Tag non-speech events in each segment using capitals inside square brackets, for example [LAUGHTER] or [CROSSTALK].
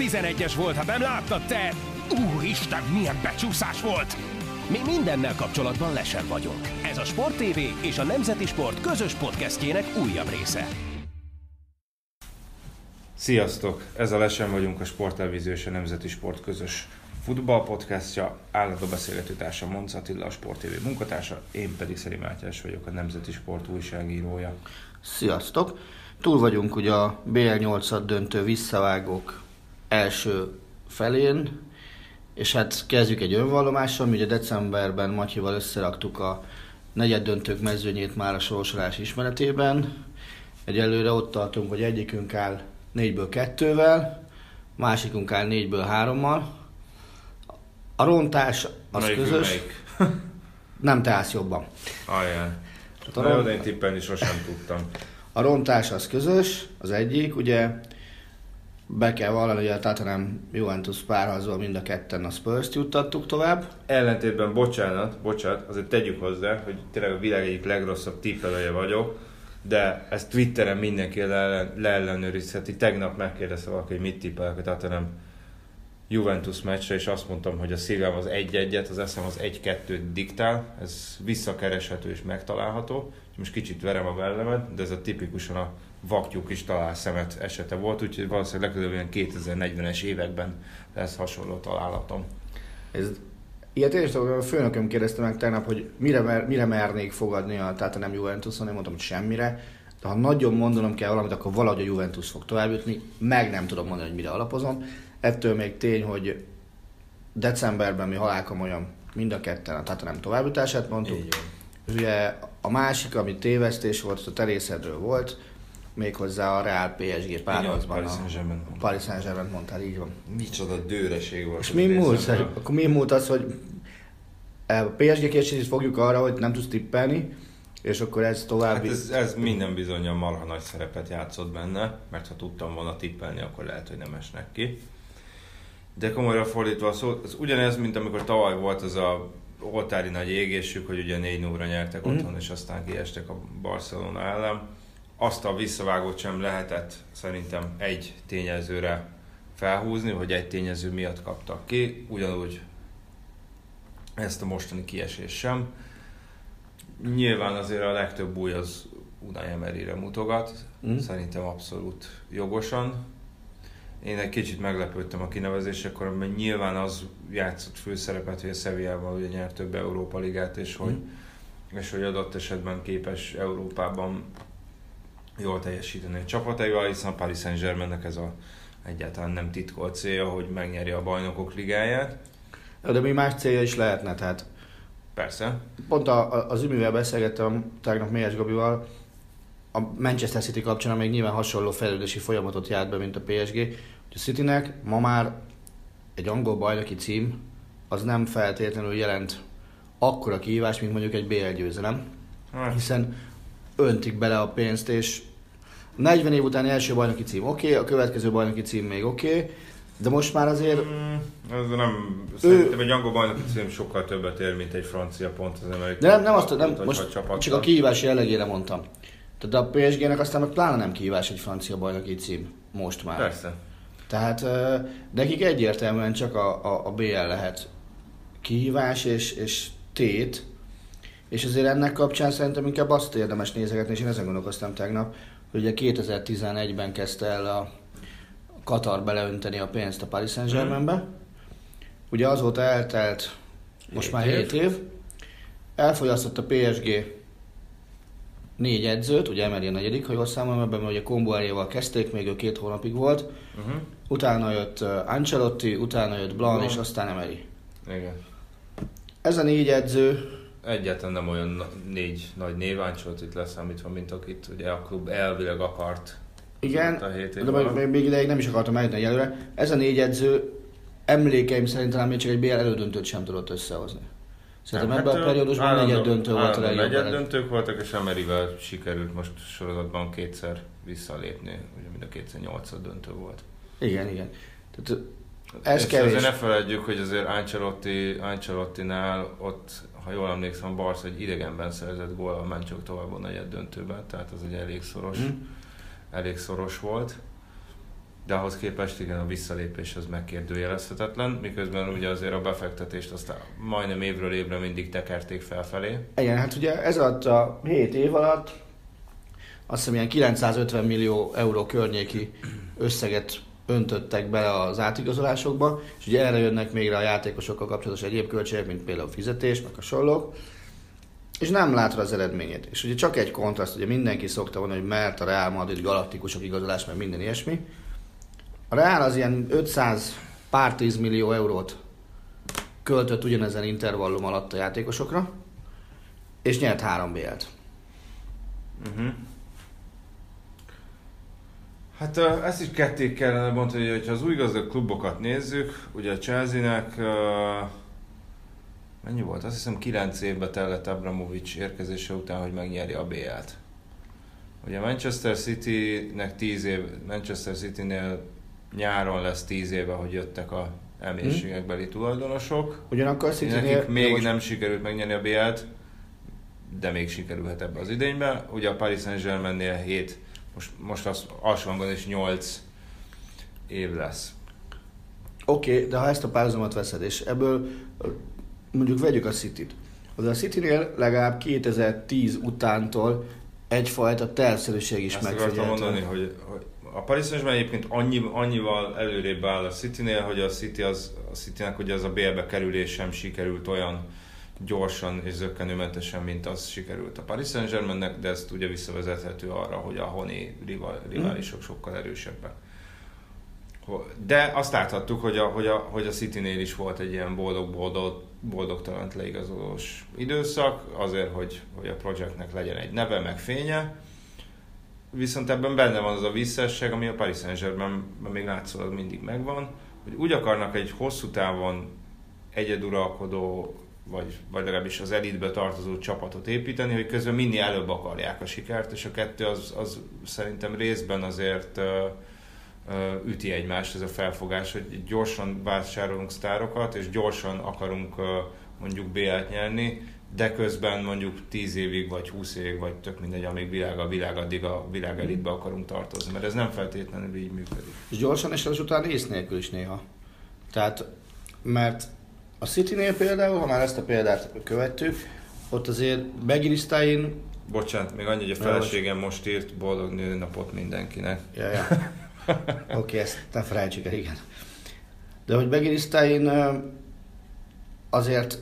11-es volt, ha nem láttad te! Úristen, milyen becsúszás volt! Mi mindennel kapcsolatban lesen vagyunk. Ez a Sport TV és a Nemzeti Sport közös podcastjének újabb része. Sziasztok! Ez a Lesen vagyunk a Sporttelevízió és a Nemzeti Sport közös futballpodcastja. Állandó beszélgető társa Monc Attila, a Sport TV munkatársa, én pedig Szeri Mátyás vagyok, a Nemzeti Sport újságírója. Sziasztok! Túl vagyunk ugye a BL8 döntő visszavágók első felén, és hát kezdjük egy önvallomással, mi ugye decemberben Matyival összeraktuk a negyed döntők mezőnyét már a sorsolás ismeretében. Egyelőre ott tartunk, hogy egyikünk áll négyből kettővel, másikunk áll négyből hárommal. A rontás az Melyikünk közös. melyik? [LAUGHS] Nem te állsz jobban. Ajjá. Hát Na a, jó, ront, de én tippelni sosem tudtam. a rontás az közös, az egyik, ugye be kell vallani, hogy a Tottenham Juventus párharcban mind a ketten a Spurs-t juttattuk tovább. Ellentétben, bocsánat, bocsánat, azért tegyük hozzá, hogy tényleg a világ egyik legrosszabb tippelője vagyok, de ezt Twitteren mindenki leellen- leellenőrizheti. Tegnap megkérdezte valaki, hogy mit tippelek a Tottenham Juventus meccsre, és azt mondtam, hogy a szívem az 1-1-et, az eszem az 1-2-t diktál, ez visszakereshető és megtalálható. Most kicsit verem a vellemet, de ez a tipikusan a vaktyúk is talál szemet esete volt, úgyhogy valószínűleg legközelebb ilyen 2040-es években lesz hasonló találatom. Ez, ilyet én is a főnököm kérdezte meg tegnap, hogy mire, mer, mire mernék fogadni a Tottenham Juventuson, én mondtam, hogy semmire. De ha nagyon mondanom kell valamit, akkor valahogy a Juventus fog tovább jutni. Meg nem tudom mondani, hogy mire alapozom. Ettől még tény, hogy decemberben mi halálkomolyan mind a ketten a Tottenham továbbjutását mondtuk. Ugye a másik, ami tévesztés volt, az a terészedről volt, méghozzá a Real PSG párharcban. Paris a- Saint-Germain. a Paris Saint-Germain mondtál, így van. Micsoda dőreség volt. És mi múlt? Szerint- Akkor mi múlt az, hogy a PSG kérdését fogjuk arra, hogy nem tudsz tippelni, és akkor ez Hát további... ez, ez minden bizonyal marha nagy szerepet játszott benne, mert ha tudtam volna tippelni, akkor lehet, hogy nem esnek ki. De komolyra fordítva a szó, ez ugyanez, mint amikor tavaly volt az a oltári nagy égésük, hogy ugye 4 0 nyertek otthon, és aztán kiestek a Barcelona ellen. Azt a visszavágót sem lehetett szerintem egy tényezőre felhúzni, hogy egy tényező miatt kaptak ki, ugyanúgy ezt a mostani kiesés sem. Nyilván azért a legtöbb új az Unai Emeryre mutogat, Mm. szerintem abszolút jogosan. Én egy kicsit meglepődtem a kinevezésekor, mert nyilván az játszott főszerepet, hogy a Sevillával ugye nyert több Európa Ligát, és hogy, és hogy adott esetben képes Európában jól teljesíteni a csapataival, hiszen a Paris Saint-Germainnek ez a egyáltalán nem titkolt célja, hogy megnyerje a bajnokok ligáját. De mi más célja is lehetne, tehát Persze, pont a, a, az Ümivel beszélgettem tegnap Mélyes Gabival, a Manchester City kapcsán még nyilván hasonló fejlődési folyamatot járt be, mint a PSG. Hogy a Citynek ma már egy angol bajnoki cím az nem feltétlenül jelent akkora kihívás, mint mondjuk egy BL győzelem. hát, hiszen öntik bele a pénzt, és 40 év után első bajnoki cím oké, okay, a következő bajnoki cím még oké, okay, de most már azért Mm, ez nem, szerintem egy angol bajnoki cím sokkal többet ér, mint egy francia pont az amerikai. De nem, nem azt, nem, most csapattal. csak a kihívás jellegére mondtam. Tehát a PSG-nek aztán meg pláne nem kihívás egy francia bajnoki cím. Most már. Persze. Tehát ö, nekik egyértelműen csak a, a, a BL lehet kihívás és, és tét. És azért ennek kapcsán szerintem inkább azt érdemes nézegetni, és én ezen gondolkoztam tegnap, ugye 2011-ben kezdte el a Katar beleönteni a pénzt a Paris Saint-Germainbe. Ugye azóta eltelt most Hét már év. 7 év. Elfogyasztott a PSG négy edzőt, ugye Emery a negyedik, ha jól számolom ebben, mert ugye Komboáriával kezdték, még ő két hónapig volt. Uh-huh. Utána jött Ancelotti, utána jött Blanc, Blanc. és aztán Emery. Igen. Ez a négy edző, Egyáltalán nem olyan négy nagy néváncsolt itt leszámítva, mint akit ugye a klub elvileg akart. igen, a hét de még, még, ideig nem is akartam eljutni egyelőre. Ez a négy edző emlékeim szerint talán még csak egy BL elődöntőt sem tudott összehozni. Szerintem ebben a periódusban negyed döntő volt a legjobb. Negyed döntők voltak, és Emeryvel sikerült most sorozatban kétszer visszalépni, ugye mind a kétszer nyolcad döntő volt. Igen, igen. Tehát Ez és kevés. azért ne felejtjük, hogy azért Ancelotti, Ancelottinál ott, ha jól emlékszem, Barca egy idegenben szerzett gól a mencsok tovább a negyed döntőben, tehát az egy elég szoros, Hm. elég szoros volt. de ahhoz képest igen, a visszalépés az megkérdőjelezhetetlen, miközben ugye azért a befektetést aztán majdnem évről évre mindig tekerték felfelé. Igen, hát ugye ez alatt a 7 év alatt azt hiszem ilyen 950 millió euró környéki összeget öntöttek bele az átigazolásokba, és ugye erre jönnek még rá a játékosokkal kapcsolatos egyéb költségek, mint például a fizetés, meg a sorlók, és nem látod az eredményét. És ugye csak egy kontraszt, ugye mindenki szokta mondani, hogy mert a Real Madrid galaktikusok igazolás, meg minden ilyesmi. A Real az ilyen 500 pár 10 millió eurót költött ugyanezen intervallum alatt a játékosokra, és nyert 3 BL-t. Uh-huh. Hát ezt is ketté kellene mondani, hogy ha az új gazdag klubokat nézzük, ugye a Chelsea-nek mennyi volt? Azt hiszem 9 évbe tellett Abramovics érkezése után, hogy megnyeri a BL-t. Ugye Manchester City-nek 10 év, Manchester City-nél nyáron lesz 10 éve, hogy jöttek a elmélységekbeli tulajdonosok. Ugyanakkor a City Nekik még most... nem sikerült megnyerni a BL-t, de még sikerülhet ebbe az idénybe. Ugye a Paris Saint-Germainnél 7 most, most az alsó hangon is 8 év lesz. Oké, okay, de ha ezt a párhuzamot veszed, és ebből mondjuk vegyük a City-t. Az a City-nél legalább 2010 utántól egyfajta tervszerűség is megfigyelhető. Ezt mondani, hogy, hogy a Paris Saint-Germain egyébként annyi, annyival előrébb áll a City-nél, hogy a City az, a City-nek ugye az a B-be kerülés sem sikerült olyan gyorsan és zöggenőmentesen, mint az sikerült a Paris Saint-Germainnek, de ezt ugye visszavezethető arra, hogy a honi riválisok sokkal erősebbek. De azt láthattuk, hogy a, hogy a, hogy a City-nél is volt egy ilyen boldog-boldog boldogtalan leigazolós időszak, azért, hogy, hogy a projektnek legyen egy neve, meg fénye. Viszont ebben benne van az a visszaesség, ami a Paris Saint-Germain még látszólag mindig megvan, hogy úgy akarnak egy hosszú távon egyeduralkodó vagy, vagy legalábbis az elitbe tartozó csapatot építeni, hogy közben minél előbb akarják a sikert, és a kettő az, az szerintem részben azért uh, üti egymást ez a felfogás, hogy gyorsan vásárolunk sztárokat, és gyorsan akarunk mondjuk BL-t nyerni, de közben mondjuk 10 évig, vagy 20 évig, vagy tök mindegy, amíg világ a világ, addig a világ elitbe akarunk tartozni, mert ez nem feltétlenül így működik. És gyorsan, és után rész nélkül is néha. Tehát, mert a City-nél például, ha már ezt a példát követtük, ott azért Begirisztáin... Bocsánat, még annyi, hogy a feleségem most írt boldog nőnapot mindenkinek. Ja, ja. Oké, okay, ezt ne felejtsük el, igen. De hogy Begirisztáin azért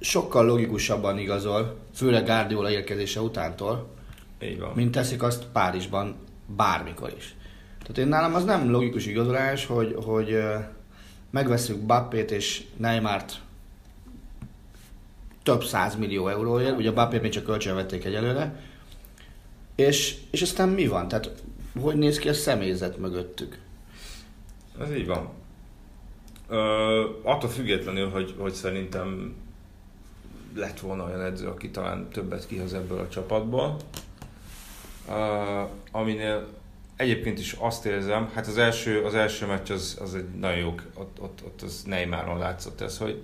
sokkal logikusabban igazol, főleg Guardiola érkezése utántól, Így van. mint teszik azt Párizsban bármikor is. Tehát én nálam az nem logikus igazolás, hogy, hogy megveszünk Bappét és Neymart több száz millió euróért, ugye Bappét még csak kölcsön vették egyelőre, és, és aztán mi van? Tehát hogy néz ki a személyzet mögöttük? Ez így van. Ö, attól függetlenül, hogy, hogy szerintem lett volna olyan edző, aki talán többet kihoz ebből a csapatból, ö, aminél egyébként is azt érzem, hát az első, az első meccs az, az egy nagyon jó, ott, ott, ott az Neymaron látszott ez, hogy,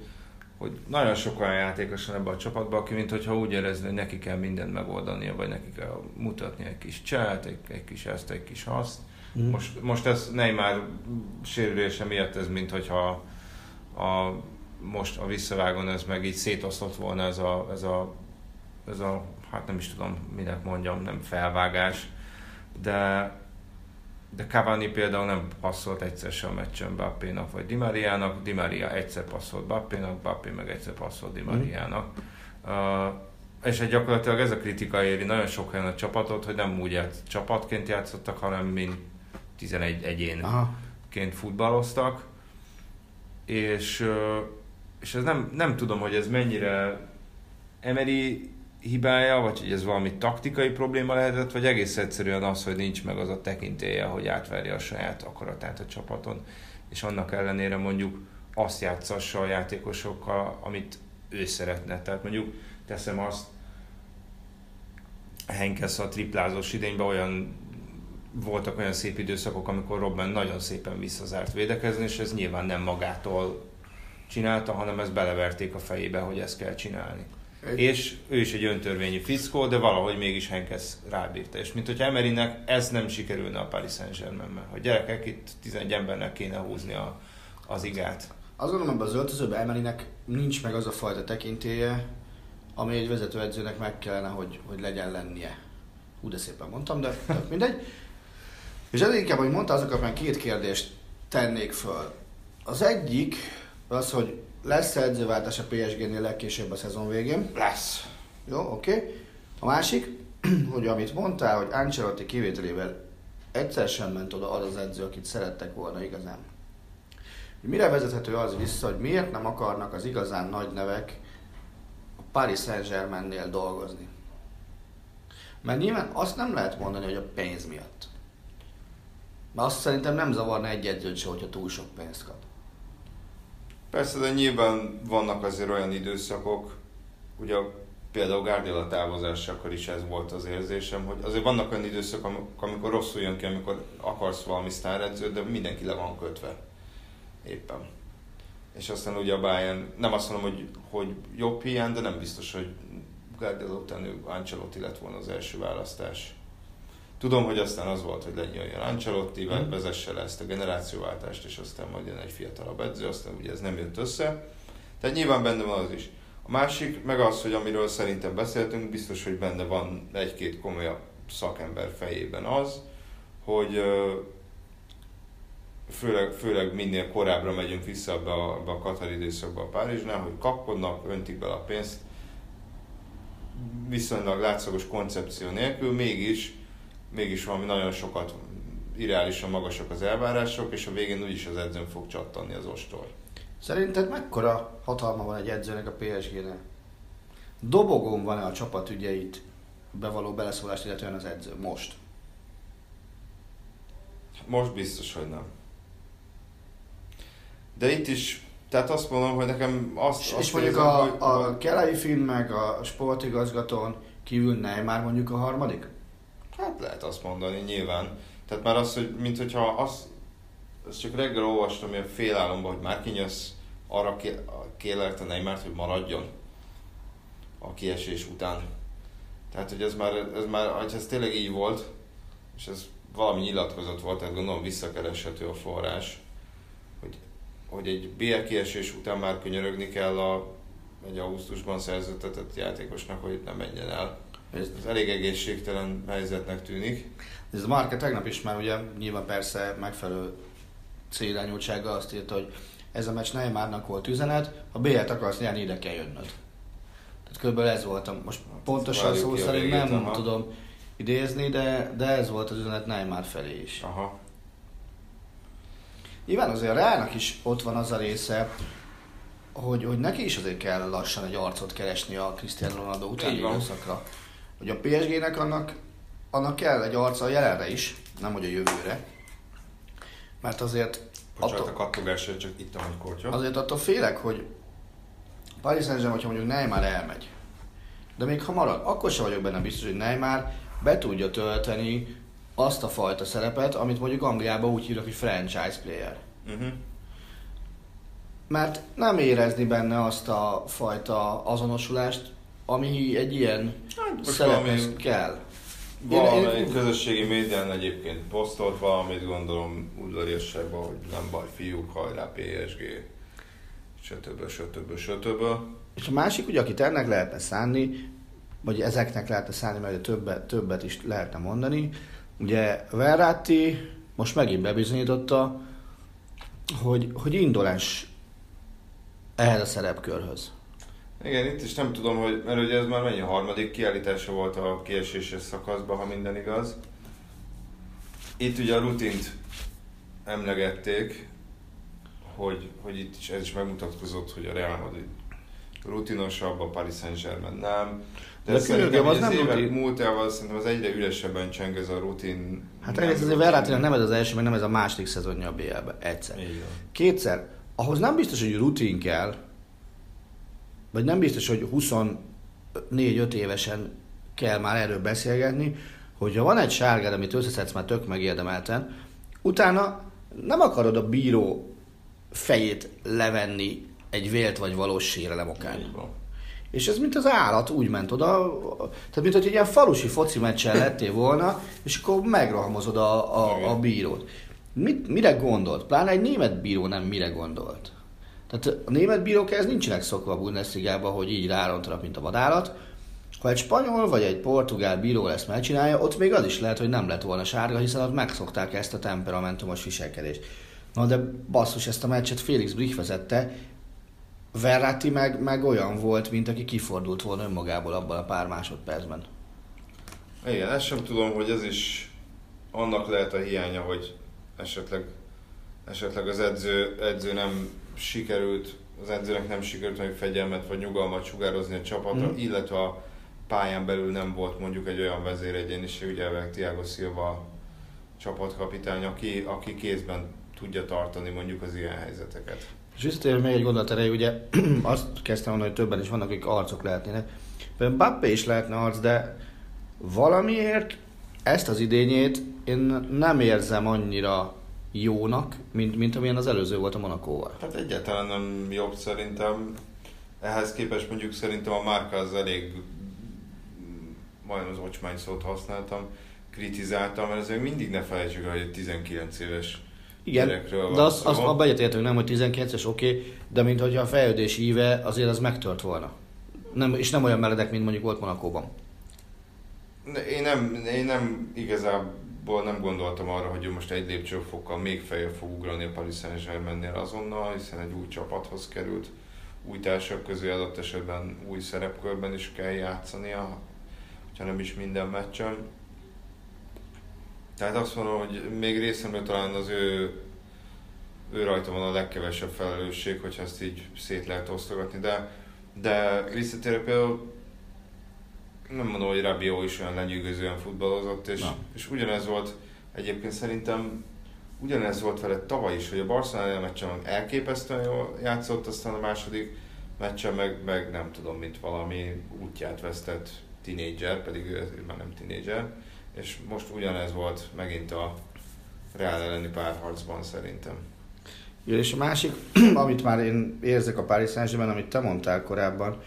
hogy nagyon sok olyan játékos van ebben a csapatban, aki mintha úgy érezni, hogy neki kell mindent megoldania, vagy neki kell mutatni egy kis cselt, egy, egy kis ezt, egy kis azt. Mm. Most, most ez Neymar sérülése miatt ez, mint hogyha a, most a visszavágon ez meg így szétosztott volna ez a, ez a, ez a hát nem is tudom, minek mondjam, nem felvágás, de de Cavani például nem passzolt egyszer sem a meccsen Bappénak vagy Di Mariának, Di Maria egyszer passzolt Bappénak, Bappé meg egyszer passzolt Di mhm. Mariának. Mm. Uh, és egy gyakorlatilag ez a kritika éri nagyon sok helyen a csapatot, hogy nem úgy játsz, csapatként játszottak, hanem mint 11 egyénként futballoztak. És, és ez nem, nem tudom, hogy ez mennyire Emery hibája, vagy hogy ez valami taktikai probléma lehetett, vagy egész egyszerűen az, hogy nincs meg az a tekintélye, hogy átverje a saját akaratát a csapaton, és annak ellenére mondjuk azt játszassa a játékosokkal, amit ő szeretne. Tehát mondjuk teszem azt, Henkesz a triplázós idényben olyan voltak olyan szép időszakok, amikor Robben nagyon szépen visszazárt védekezni, és ez nyilván nem magától csinálta, hanem ezt beleverték a fejébe, hogy ezt kell csinálni. És ő is egy öntörvényű fickó, de valahogy mégis Henkes rábírta. És mint hogyha Emerynek ez nem sikerülne a Paris Saint-Germainben, hogy gyerekek, itt 11 embernek kéne húzni a, az igát. Azt gondolom, hogy az öltözőben Emerynek nincs meg az a fajta tekintélye, ami egy vezetőedzőnek meg kellene, hogy, hogy legyen lennie. Hú, de szépen mondtam, de tök mindegy. És ez inkább, hogy mondta, azok már két kérdést tennék föl. Az egyik az, hogy lesz edzőváltás a PSG-nél legkésőbb a szezon végén? Lesz. Jó, oké. Okay. A másik, [CLEARS THROAT] hogy amit mondtál, hogy Ancelotti kivételével egyszer sem ment oda az az edző, akit szerettek volna igazán. Mire vezethető az vissza, hogy miért nem akarnak az igazán nagy nevek a Paris Saint-Germainnél dolgozni? Mert nyilván azt nem lehet mondani, hogy a pénz miatt. Mert azt szerintem nem zavarna egy edzőt se, hogyha túl sok pénzt kap. Persze, de nyilván vannak azért olyan időszakok, ugye például Guardiola távozásakor is ez volt az érzésem, hogy azért vannak olyan időszakok, amikor rosszul jön ki, amikor akarsz valami sztáredzőt, de mindenki le van kötve. Éppen. És aztán ugye a Bayern, nem azt mondom, hogy, hogy jobb hiány, de nem biztos, hogy Guardiola után ő Ancelotti lett volna az első választás. Tudom, hogy aztán az volt, hogy legyen Ancelotti, mm. vezesse le ezt a generációváltást, és aztán majd jön egy fiatalabb edző, aztán ugye ez nem jött össze. Tehát nyilván benne van az is. A másik, meg az, hogy amiről szerintem beszéltünk, biztos, hogy benne van egy-két komolyabb szakember fejében az, hogy főleg, főleg minél korábbra megyünk vissza be a, be a Katar időszakba a Párizsnál, hogy kapkodnak, öntik bele a pénzt, viszonylag látszagos koncepció nélkül, mégis mégis valami nagyon sokat irreálisan magasak az elvárások, és a végén úgyis az edzőn fog csattanni az ostor. Szerinted mekkora hatalma van egy edzőnek a PSG-nél? Dobogón van-e a csapat ügyeit bevaló beleszólást, illetően az edző most? Most biztos, hogy nem. De itt is, tehát azt mondom, hogy nekem azt... És, azt és mondjuk érzem, a, hogy, a Kelly Finn meg a sportigazgatón kívül már mondjuk a harmadik? Hát lehet azt mondani, nyilván. Tehát már az, hogy mint hogyha azt, azt csak reggel olvastam ilyen félálomban, hogy már kinyasz arra kérlelte Neymart, hogy maradjon a kiesés után. Tehát, hogy ez már, ez már, hogy ez tényleg így volt, és ez valami nyilatkozat volt, tehát gondolom visszakereshető a forrás, hogy, hogy egy BR kiesés után már könyörögni kell a egy augusztusban szerződtetett játékosnak, hogy nem menjen el. Ez, elég egészségtelen helyzetnek tűnik. Ez a Marke tegnap is már ugye nyilván persze megfelelő célányultsággal azt írta, hogy ez a meccs Neymarnak volt üzenet, ha BL-t akarsz nyerni, ide kell jönnöd. Tehát körülbelül ez volt. Most hát, pontosan szó szerint nem aha. tudom idézni, de, de ez volt az üzenet Neymar felé is. Aha. Nyilván azért a Reálnak is ott van az a része, hogy, hogy neki is azért kell lassan egy arcot keresni a Cristiano Ronaldo utáni időszakra hogy a PSG-nek annak, annak kell egy arca a jelenre is, nem hogy a jövőre. Mert azért... Bocsánat, attól, a kattogásra csak itt a kortya. Azért attól félek, hogy Paris Saint-Germain, hogyha mondjuk Neymar elmegy, de még ha marad, akkor sem vagyok benne biztos, hogy Neymar be tudja tölteni azt a fajta szerepet, amit mondjuk Angliában úgy hívnak, hogy franchise player. Uh-huh. Mert nem érezni benne azt a fajta azonosulást, ami egy ilyen hát, szerephez kell. Valamelyik én, én... közösségi médián egyébként posztolt valamit, gondolom udvariasságban, hogy nem baj, fiúk, hajrá PSG, stb. stb. stb. És a másik, ugye, akit ennek lehetne szánni, vagy ezeknek lehetne szánni, mert többet, többet is lehetne mondani, ugye Verratti most megint bebizonyította, hogy, hogy indolás ehhez a szerepkörhöz. Igen, itt is nem tudom, hogy, mert ugye ez már mennyi harmadik kiállítása volt a kieséses szakaszban, ha minden igaz. Itt ugye a rutint emlegették, hogy, hogy itt is ez is megmutatkozott, hogy a Real Madrid rutinosabb, a Paris Saint-Germain nem. De, de szerintem az, nem évek rutin. múltával szerintem az egyre üresebben cseng ez a rutin. Hát egyrészt azért Verratti nem ez az első, meg nem ez a második szezonja a BL-be. Egyszer. Kétszer. Ahhoz nem biztos, hogy rutin kell, vagy nem biztos, hogy 24-5 évesen kell már erről beszélgetni, hogyha van egy sárgád, amit összeszedsz már tök megérdemelten, utána nem akarod a bíró fejét levenni egy vélt vagy valós sérelem okán. És ez mint az állat úgy ment oda, tehát mint hogy egy ilyen falusi foci meccsen lettél volna, és akkor megrohamozod a, a, a bírót. Mit, mire gondolt? Pláne egy német bíró nem mire gondolt. Tehát a német bírók ez nincsenek szokva a Bundesligába, hogy így rárontanak, mint a vadállat. Ha egy spanyol vagy egy portugál bíró ezt megcsinálja, ott még az is lehet, hogy nem lett volna sárga, hiszen ott megszokták ezt a temperamentumos viselkedést. Na de basszus, ezt a meccset Félix Brich vezette, Verratti meg, meg olyan volt, mint aki kifordult volna önmagából abban a pár másodpercben. Igen, ezt sem tudom, hogy ez is annak lehet a hiánya, hogy esetleg, esetleg az edző, edző nem sikerült, az edzőnek nem sikerült hogy fegyelmet vagy nyugalmat sugározni a csapatra, mm. illetve a pályán belül nem volt mondjuk egy olyan vezéregyéniség, ugye Tiago Silva csapatkapitány, aki, aki kézben tudja tartani mondjuk az ilyen helyzeteket. És visszatérve még egy gondolat erre, ugye [CLEARS THROAT] azt kezdtem mondani, hogy többen is vannak, akik arcok lehetnének. Bappe is lehetne arc, de valamiért ezt az idényét én nem érzem annyira jónak, mint, mint amilyen az előző volt a Monakóval. Hát egyáltalán nem jobb szerintem. Ehhez képest mondjuk szerintem a márka az elég, majdnem az ocsmány szót használtam, kritizáltam, mert azért mindig ne felejtsük, hogy egy 19 éves igen, de az, az abban egyetértünk, nem, hogy 19-es oké, okay, de mint hogyha a fejlődés íve azért az megtört volna. Nem, és nem olyan meredek, mint mondjuk volt Monakóban. Én nem, én nem igazából nem gondoltam arra, hogy ő most egy lépcsőfokkal még feljebb fog ugrani a Paris Saint-Germainnél azonnal, hiszen egy új csapathoz került, új társak közé adott esetben új szerepkörben is kell játszania, ha nem is minden meccsen. Tehát azt mondom, hogy még részemről talán az ő, ő rajta van a legkevesebb felelősség, hogyha ezt így szét lehet osztogatni, de, de visszatérve például nem mondom, hogy Rabió is olyan lenyűgözően futballozott, és, és ugyanez volt egyébként szerintem ugyanez volt vele tavaly is, hogy a Barcelona meccsen elképesztően jól játszott, aztán a második meccsen meg, meg nem tudom, mint valami útját vesztett tinédzser, pedig ő már nem tinédzser és most ugyanez volt megint a Real elleni párharcban szerintem. Ja, és a másik, [CLEARS THROAT] amit már én érzek a Paris saint amit te mondtál korábban,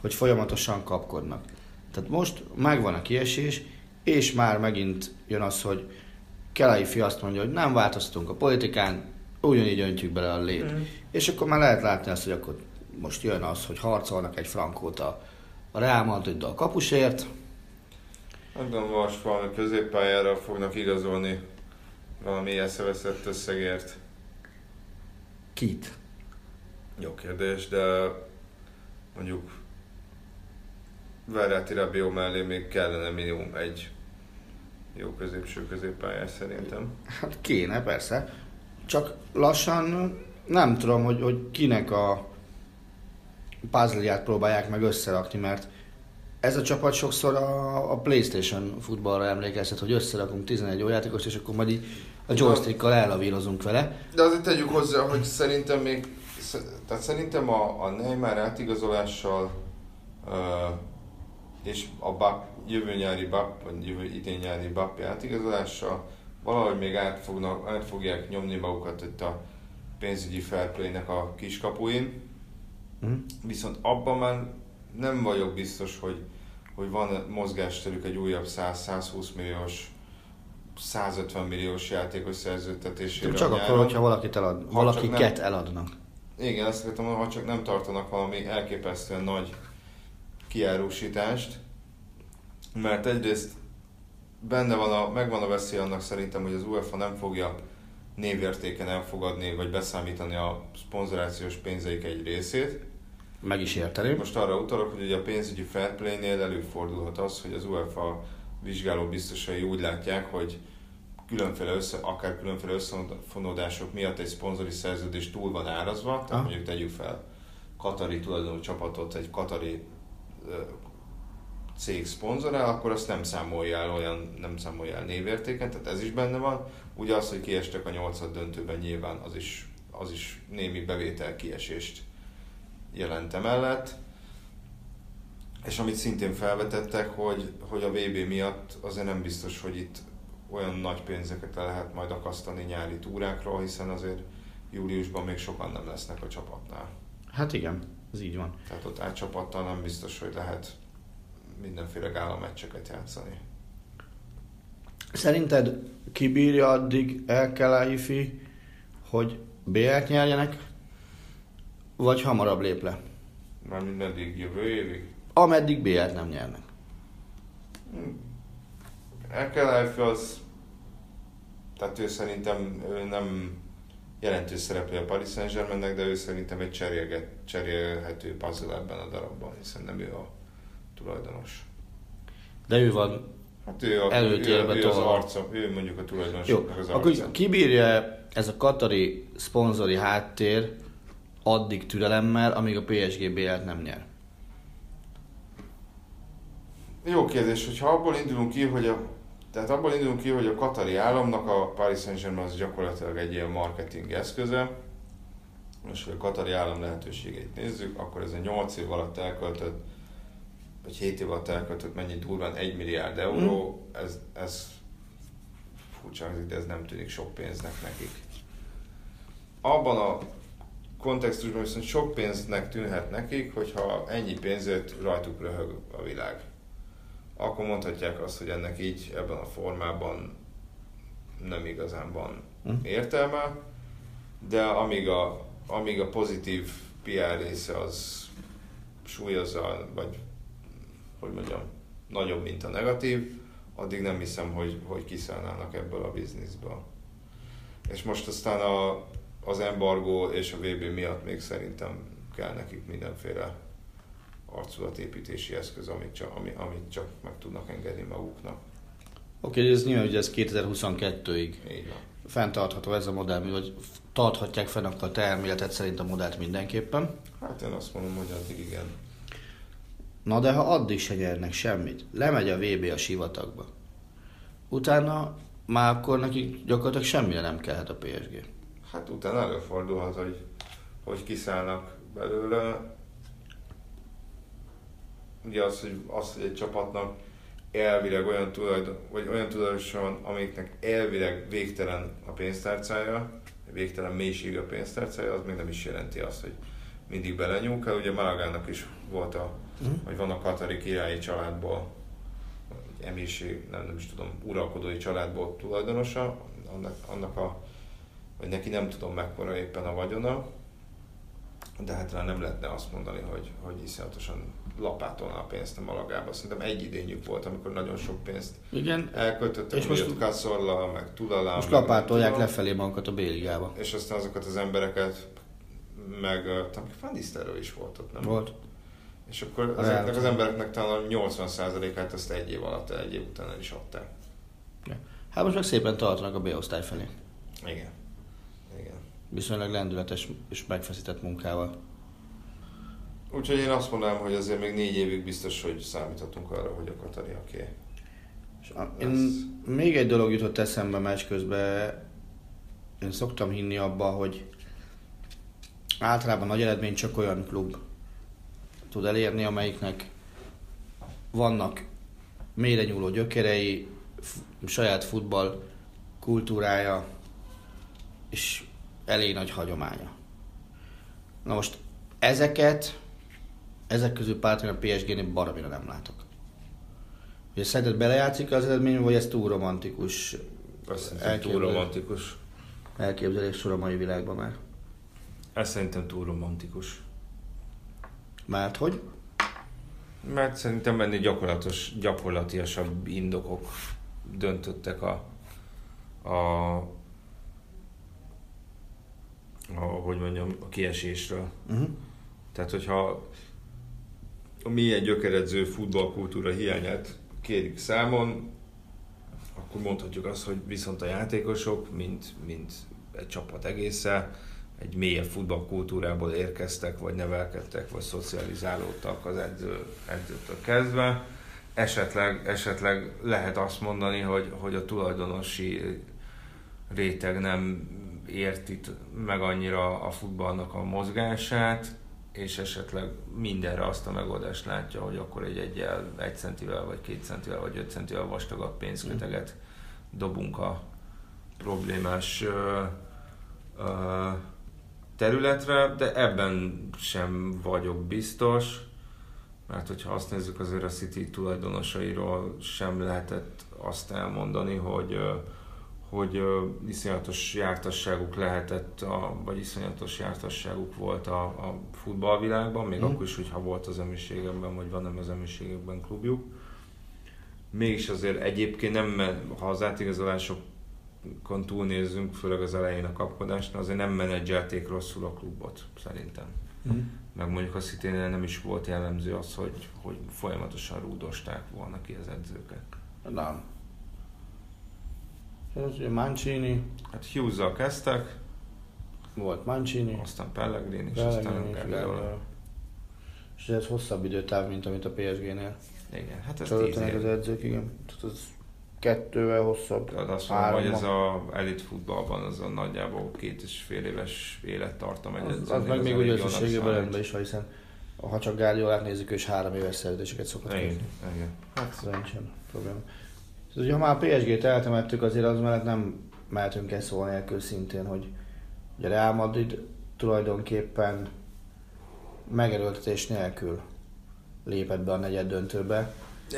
hogy folyamatosan kapkodnak. Tehát most megvan a kiesés, és már megint jön az, hogy Kelai fi azt mondja, hogy nem változtunk a politikán, ugyanígy öntjük bele a lét. Mm. És akkor már lehet látni azt, hogy akkor most jön az, hogy harcolnak egy frankót a, a Real madrid a kapusért, nem tudom, most valami középpályára fognak igazolni valami eszeveszett összegért. Kit? Jó kérdés, de mondjuk Verratti Rabió mellé még kellene minimum egy jó középső középpályás szerintem. Hát kéne, persze. Csak lassan nem tudom, hogy, hogy kinek a puzzle próbálják meg összerakni, mert ez a csapat sokszor a, a Playstation futballra emlékeztet, hogy összerakunk 11 olyan játékost, és akkor majd így a joystickkal ellavírozunk vele. De azért tegyük hozzá, hogy szerintem még, tehát szerintem a, a Neymar átigazolással uh, és a BAP, jövő nyári BAP, vagy jövő idén nyári BAP átigazolással valahogy még át, fognak, át fogják nyomni magukat itt a pénzügyi fair play-nek a kiskapuin. Mm. Viszont abban már nem vagyok biztos, hogy, hogy van mozgásterük egy újabb 100-120 milliós 150 milliós játékos szerződtetésére. Csak akkor, hogyha valakit elad, ha valakiket nem, eladnak. Igen, azt akartam ha csak nem tartanak valami elképesztően nagy kiárusítást, mert egyrészt benne van a, megvan a veszély annak szerintem, hogy az UEFA nem fogja névértéken elfogadni, vagy beszámítani a szponzorációs pénzeik egy részét, meg is érteném. Most arra utalok, hogy ugye a pénzügyi fair play-nél előfordulhat az, hogy az UEFA vizsgáló biztosai úgy látják, hogy különféle össze, akár különféle összefonódások miatt egy szponzori szerződés túl van árazva, tehát ah. mondjuk tegyük fel Katari tulajdonú csapatot egy Katari cég szponzorál, akkor azt nem számolja el olyan, nem számolja el névértéken, tehát ez is benne van. Ugye az, hogy kiestek a nyolcad döntőben nyilván az is, az is némi bevétel kiesést jelent emellett. És amit szintén felvetettek, hogy, hogy a VB miatt azért nem biztos, hogy itt olyan nagy pénzeket le lehet majd akasztani nyári túrákról, hiszen azért júliusban még sokan nem lesznek a csapatnál. Hát igen. Ez így van. Tehát ott átcsapattal nem biztos, hogy lehet mindenféle gála meccseket játszani. Szerinted kibírja addig El Khelaifi, hogy BL-t nyerjenek, vagy hamarabb lép le? Már mindeddig jövő évig. Ameddig BL-t nem nyernek. Elkelájfi az, tehát ő szerintem ő nem jelentős szereplő a Paris saint de ő szerintem egy cserélget, cserélhető puzzle ebben a darabban, hiszen nem ő a tulajdonos. De ő van Hát ő, a, előtérbe ő, ő az tolva. arca, ő mondjuk a tulajdonosnak az akkor arca. kibírja ez a katari szponzori háttér addig türelemmel, amíg a PSG BL-t nem nyer? Jó kérdés, hogyha abból indulunk ki, hogy a tehát abból indulunk ki, hogy a katari államnak a Paris Saint-Germain az gyakorlatilag egy ilyen marketing eszköze. Most, hogy a katari állam lehetőségeit nézzük, akkor ez a 8 év alatt elköltött, vagy 7 év alatt elköltött mennyi durván 1 milliárd euró, ez, ez furcsa de ez nem tűnik sok pénznek nekik. Abban a kontextusban viszont sok pénznek tűnhet nekik, hogyha ennyi pénzért rajtuk röhög a világ akkor mondhatják azt, hogy ennek így ebben a formában nem igazán van Hm. értelme, de amíg a, amíg a pozitív PR része az súlyozza, vagy hogy mondjam, nagyobb, mint a negatív, addig nem hiszem, hogy, hogy kiszállnának ebből a bizniszből. És most aztán a, az embargó és a VB miatt még szerintem kell nekik mindenféle arculatépítési eszköz, amit csak, ami, amit csak meg tudnak engedni maguknak. Oké, okay, ez nyilván, hogy ez 2022-ig Így van. fenntartható ez a modell, vagy tarthatják fenn akkor a te elméletet szerint a modellt mindenképpen. Hát én azt mondom, hogy addig igen. Na de ha addig se nyernek semmit, lemegy a VB a sivatagba. Utána már akkor nekik gyakorlatilag semmire nem kellhet a PSG. Hát utána előfordulhat, hogy, hogy kiszállnak belőle. Ugye az, hogy, az, hogy egy csapatnak elvileg olyan tulajdon, vagy olyan tulajdonosa van, amiknek elvileg végtelen a pénztárcája, végtelen mélység a pénztárcája, az még nem is jelenti azt, hogy mindig belenyúl kell. Ugye Malagának is volt a, Mhm. vagy van a katari királyi családból, egy emírség, nem, nem is tudom, uralkodói családból tulajdonosa, annak, annak a, vagy neki nem tudom mekkora éppen a vagyona, de hát rá nem lehetne azt mondani, hogy, hogy iszonyatosan lapátolna a pénzt a Malagába. Szerintem egy idényük volt, amikor nagyon sok pénzt Igen, elköltöttek, És most- Kasszorla, meg Tudalá. most meg lapátolják lefelé magukat a B-ligába. És aztán azokat az embereket, meg talán Van Nistelrooy is volt ott, nem? Volt. És akkor A ezeknek az embereknek talán a 80%-át azt egy év alatt, egy év után el is adták. Hát most meg szépen tartanak a B-osztály felé. Igen. Igen. Viszonylag lendületes és megfeszített munkával. Úgyhogy én azt mondanám, hogy azért még négy évig biztos, hogy számíthatunk arra, hogy a Katariaké. És a- Én, még egy dolog jutott eszembe meccs közben. Én szoktam hinni abba, hogy általában nagy eredmény csak olyan klub tud elérni, amelyiknek vannak mélyre nyúló gyökerei, f- saját futball kultúrája és elég nagy hagyománya. Na most ezeket, ezek közül párton a PSG-nél baromira nem látok. Ugye szerinted belejátszik az eredmény, vagy ez túl romantikus Azt szerintem túl romantikus. elképzelés sor a mai világban már? Ez szerintem túl romantikus. Mert hogy? Mert szerintem ennél gyakorlatos, gyakorlatiasabb indokok döntöttek a, a, a hogy mondjam, a kiesésről. Uh-huh. Tehát, hogyha a milyen gyökeredző futballkultúra hiányát kérik számon, akkor mondhatjuk azt, hogy viszont a játékosok, mint, mint egy csapat egésze, egy mélyebb futballkultúrából érkeztek, vagy nevelkedtek, vagy szocializálódtak az edző, edzőtől kezdve. Esetleg, esetleg lehet azt mondani, hogy, hogy a tulajdonosi réteg nem érti t- meg annyira a futballnak a mozgását, és esetleg mindenre azt a megoldást látja, hogy akkor egy egyel, egy centivel, vagy két centivel, vagy öt centivel vastagabb pénzköteget dobunk a problémás ö, ö, területre, de ebben sem vagyok biztos, mert hogyha azt nézzük, azért a City tulajdonosairól sem lehetett azt elmondani, hogy hogy iszonyatos jártasságuk lehetett, a, vagy iszonyatos jártasságuk volt a, a futballvilágban, még mm. akkor is, hogyha volt az emlőségekben, vagy van nem az emlőségekben klubjuk. Mégis azért egyébként nem, ha az átigazolásokon túlnézzünk, főleg az elején a kapkodásnál, azért nem menedzselték rosszul a klubot, szerintem. Mm. Meg mondjuk a city nem is volt jellemző az, hogy, hogy folyamatosan rúdosták volna ki az edzőket. Nem ez ugye Mancini. Hát hughes kezdtek. Volt Mancini. Aztán Pellegrini, és aztán Guardiola. És ez hosszabb időtáv, mint amit a PSG-nél. Igen, hát ez Csalódtanak az edzők, igen. Tehát az kettővel hosszabb. Tehát azt mondom, hogy ez a elit futballban az a nagyjából két és fél éves élettartam egy Az, az meg még úgy összességében rendben is, hiszen ha csak Guardiolát nézzük, is három éves szerződéseket szokott Igen, igen. Hát ez nincsen probléma. Szóval, hogyha már PSG-t eltemettük, azért az mellett nem mehetünk el szó nélkül szintén, hogy a Real Madrid tulajdonképpen megerőltetés nélkül lépett be a negyed döntőbe.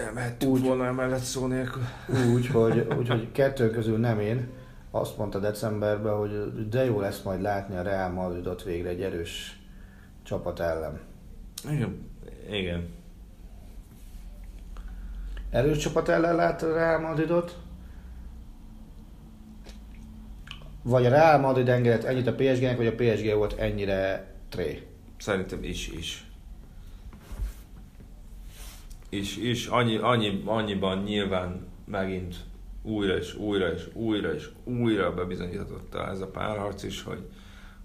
Elmehettünk úgy, volna emellett szó nélkül. Úgy, [LAUGHS] hogy, úgy, hogy kettő közül nem én. Azt mondta decemberben, hogy de jó lesz majd látni a Real Madridot végre egy erős csapat ellen. Igen. Igen erős csapat ellen lát a Real Madridot, vagy a Real Madrid engedett ennyit a PSG-nek, vagy a PSG volt ennyire tré? Szerintem is, is. És, és annyi, annyi, annyiban nyilván megint újra és újra és újra és újra bebizonyította ez a párharc is, hogy,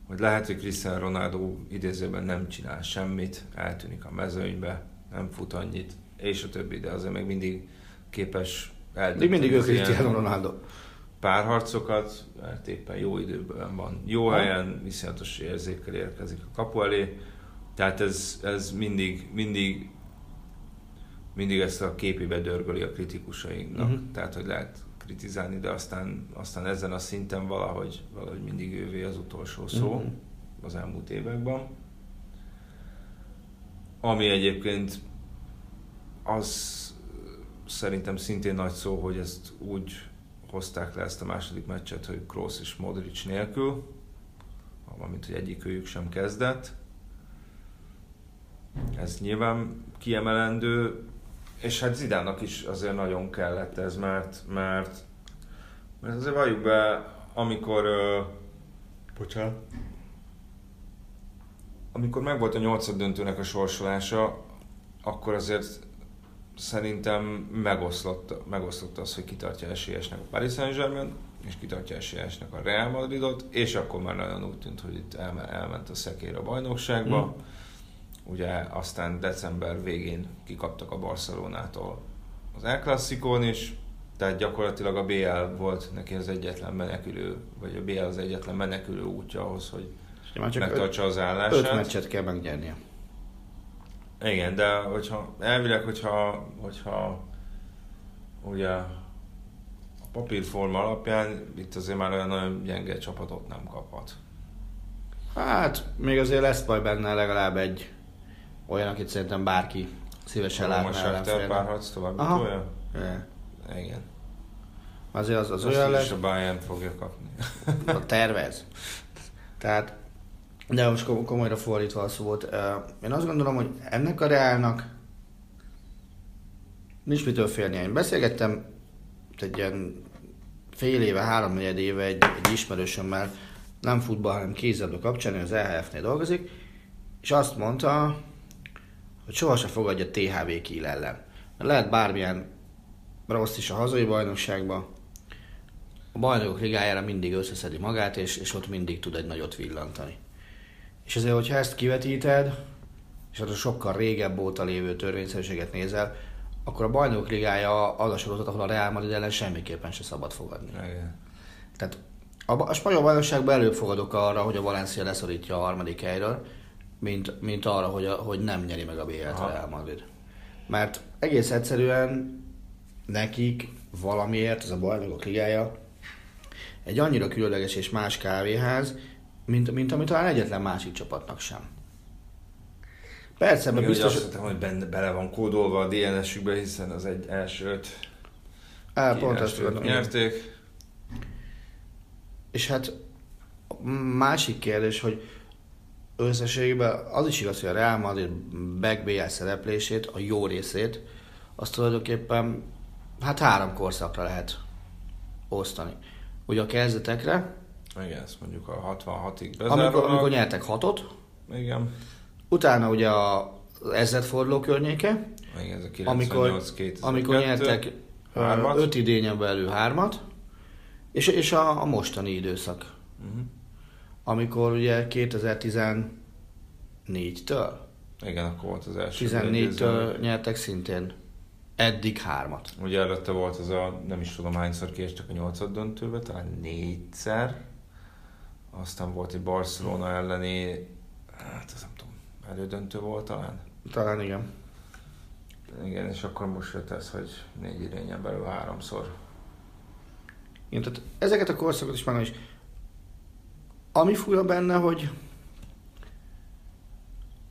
hogy lehet, hogy Cristiano Ronaldo idézőben nem csinál semmit, eltűnik a mezőnybe, nem fut annyit, és a többi, de azért még mindig képes eldönteni. Még mindig ő Cristiano Ronaldo. Párharcokat, mert éppen jó időben van, jó ha? helyen, viszonyatos érzékkel érkezik a kapu elé, tehát ez, ez mindig, mindig mindig ezt a képébe dörgöli a kritikusainknak. Uh-huh. Tehát, hogy lehet kritizálni, de aztán, aztán ezen a szinten valahogy, valahogy mindig ővé az utolsó szó uh-huh. az elmúlt években. Ami egyébként az szerintem szintén nagy szó, hogy ezt úgy hozták le ezt a második meccset, hogy Kroos és Modric nélkül, valamint, hogy egyikőjük sem kezdett. Ez nyilván kiemelendő, és hát Zidának is azért nagyon kellett ez, mert, mert, mert azért valljuk be, amikor uh, bocsánat, amikor megvolt a nyolcad döntőnek a sorsolása, akkor azért szerintem megoszlott, megoszlott az, hogy kitartja esélyesnek a Paris Saint-Germain, és kitartja esélyesnek a Real Madridot, és akkor már nagyon úgy tűnt, hogy itt elment a szekér a bajnokságba. Mm. Ugye aztán december végén kikaptak a Barcelonától az El Clasico-n is, tehát gyakorlatilag a BL volt neki az egyetlen menekülő, vagy a BL az egyetlen menekülő útja ahhoz, hogy megtartsa az állását. Öt meccset kell megnyernie. Igen, de hogyha elvileg, hogyha, hogyha ugye a papírforma alapján itt azért már olyan nagyon gyenge csapatot nem kaphat. Hát, még azért lesz majd benne legalább egy olyan, akit szerintem bárki szívesen látna Most Shakhtar párharc tovább Aha. Yeah. Igen. Azért az, az olyan lesz. a Bayern fogja kapni. a tervez. Tehát de most komolyra fordítva a szót. Én azt gondolom, hogy ennek a reálnak nincs mitől félni. Én beszélgettem egy ilyen fél éve, három éve egy, egy ismerősömmel, nem futball, hanem kézzelő kapcsán, az EHF-nél dolgozik, és azt mondta, hogy sohasem fogadja THV Kiel ellen. Lehet bármilyen rossz is a hazai bajnokságban, a bajnokok ligájára mindig összeszedi magát, és, és ott mindig tud egy nagyot villantani. És ezért, hogyha ezt kivetíted, és az a sokkal régebb óta lévő törvényszerűséget nézel, akkor a bajnok ligája az a sorozat, ahol a Real Madrid ellen semmiképpen se szabad fogadni. Igen. Tehát a, a spanyol bajnokságban előbb fogadok arra, hogy a Valencia leszorítja a harmadik helyről, mint, mint arra, hogy, a, hogy nem nyeri meg a BL-t a Real Madrid. Mert egész egyszerűen nekik valamiért, ez a bajnokok ligája, egy annyira különleges és más kávéház, mint, mint amit talán egyetlen másik csapatnak sem. Persze, mert biztos... azt hittem, hogy benne, bele van kódolva a DNS-ükbe, hiszen az egy első öt Á, pont tudom. nyerték. És hát a másik kérdés, hogy összességében az is igaz, hogy a Real Madrid back BL szereplését, a jó részét, azt tulajdonképpen hát három korszakra lehet osztani. Ugye a kezdetekre, Igen, ezt mondjuk a 66-ig amikor, bezárólag. amikor nyertek hatot, Igen. utána ugye a az ezredforduló környéke, Igen, ez a 98 amikor, 2002. amikor nyertek hármat. öt idényen belül hármat, és, és a, a mostani időszak, Uh-huh. amikor ugye 2014-től, Igen, akkor volt az első. győzelem. 14-től nyertek szintén eddig hármat. Ugye előtte volt az a, nem is tudom hányszor kiestek a nyolcad döntőbe, talán négyszer. Aztán volt egy Barcelona elleni, hát az nem tudom, elődöntő volt talán. Talán igen. Igen, és akkor most jött ez, hogy négy idényen belül háromszor. Igen, tehát ezeket a korszakot is már is. Ami fura benne, hogy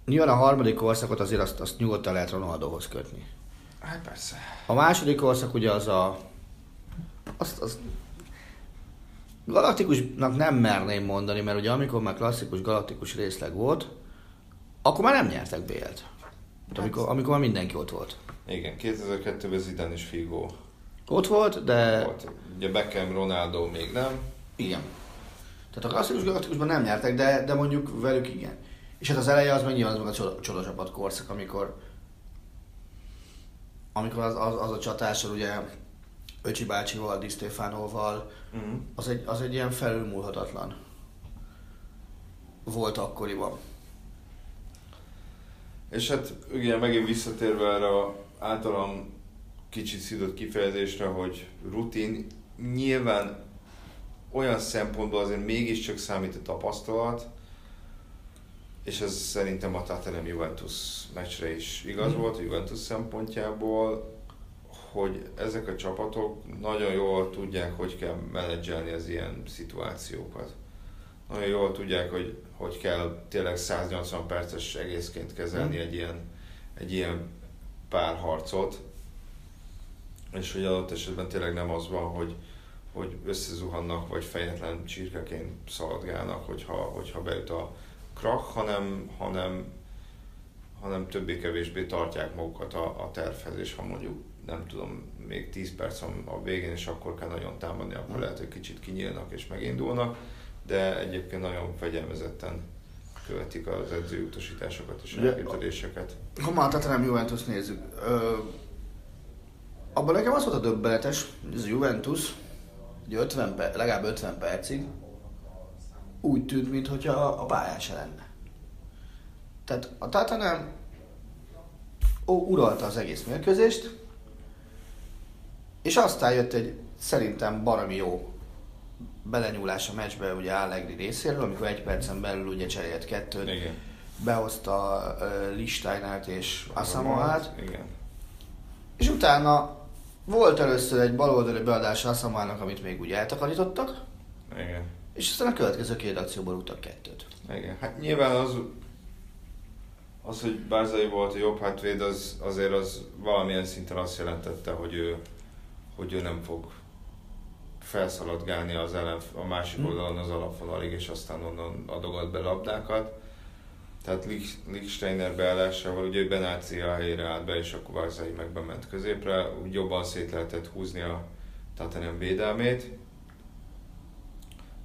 nyilván a harmadik korszakot azért azt, azt nyugodtan lehet Ronaldohoz kötni. Hát persze. A második korszak ugye az a... Azt, az galaktikusnak nem merném mondani, mert ugye amikor már klasszikus galaktikus részleg volt, akkor már nem nyertek BL-t. Amikor, amikor már mindenki ott volt. Igen, 2002-ben Zidane és Figo Ott volt, de... volt. Ugye Beckham, Ronaldo még nem. Igen. Tehát a klasszikus galaktikusban nem nyertek, de, de mondjuk velük igen. És hát az eleje az meg nyilván az meg a csoda, csodacsapat korszak, amikor amikor az, az, az a csatásor ugye Öcsi bácsival, Di Stefanoval, Uh-huh. az egy, az egy ilyen felülmúlhatatlan volt akkoriban. És hát ugye megint visszatérve erre a általam kicsit szidott kifejezésre, hogy rutin, nyilván olyan szempontból azért mégiscsak számít a tapasztalat, és ez szerintem a Tottenham Juventus meccsre is igaz Mhm. volt, a Juventus szempontjából, hogy ezek a csapatok nagyon jól tudják, hogy kell menedzselni az ilyen szituációkat. Nagyon jól tudják, hogy hogy kell tényleg 180 perces egészként kezelni egy ilyen, egy ilyen párharcot, és hogy adott esetben tényleg nem az van, hogy, hogy összezuhannak, vagy fejetlen csirkeként szaladgálnak, hogyha, hogyha beüt a krak, hanem, hanem, hanem többé-kevésbé tartják magukat a, a tervhez, és ha mondjuk nem tudom, még 10 perc a végén, és akkor kell nagyon támadni, akkor lehet, hogy kicsit kinyílnak és megindulnak, de egyébként nagyon fegyelmezetten követik az edzői utasításokat és elképzeléseket. Ha már a Tottenham Juventus nézzük, ö, abban nekem az volt a döbbenetes, hogy ez a Juventus ugye 50 per, legalább 50 percig úgy tűnt, mintha a pályán se lenne. Tehát a Tottenham ó, uralta az egész mérkőzést, és aztán jött egy szerintem baromi jó belenyúlás a meccsbe ugye Allegri részéről, amikor egy percen belül ugye cserélt kettőt, Igen. behozta uh, Listeinert és Asamoát, Igen. és utána volt először egy baloldali beadás Asamoának, amit még úgy eltakarítottak, Igen. és aztán a következő két akcióból rúgtak kettőt. Igen. Hát nyilván az, az, hogy Bázai volt a jobb hátvéd, az, azért az valamilyen szinten azt jelentette, hogy ő, hogy ő nem fog felszaladgálni az ellen, a másik Hm. oldalon az alapvonalig, és aztán onnan adogat be labdákat. Tehát Lich- Lichsteiner beállásával, ugye Benácia helyére állt be, és akkor Bázai meg bement középre, úgy jobban szét lehetett húzni a Tottenham védelmét.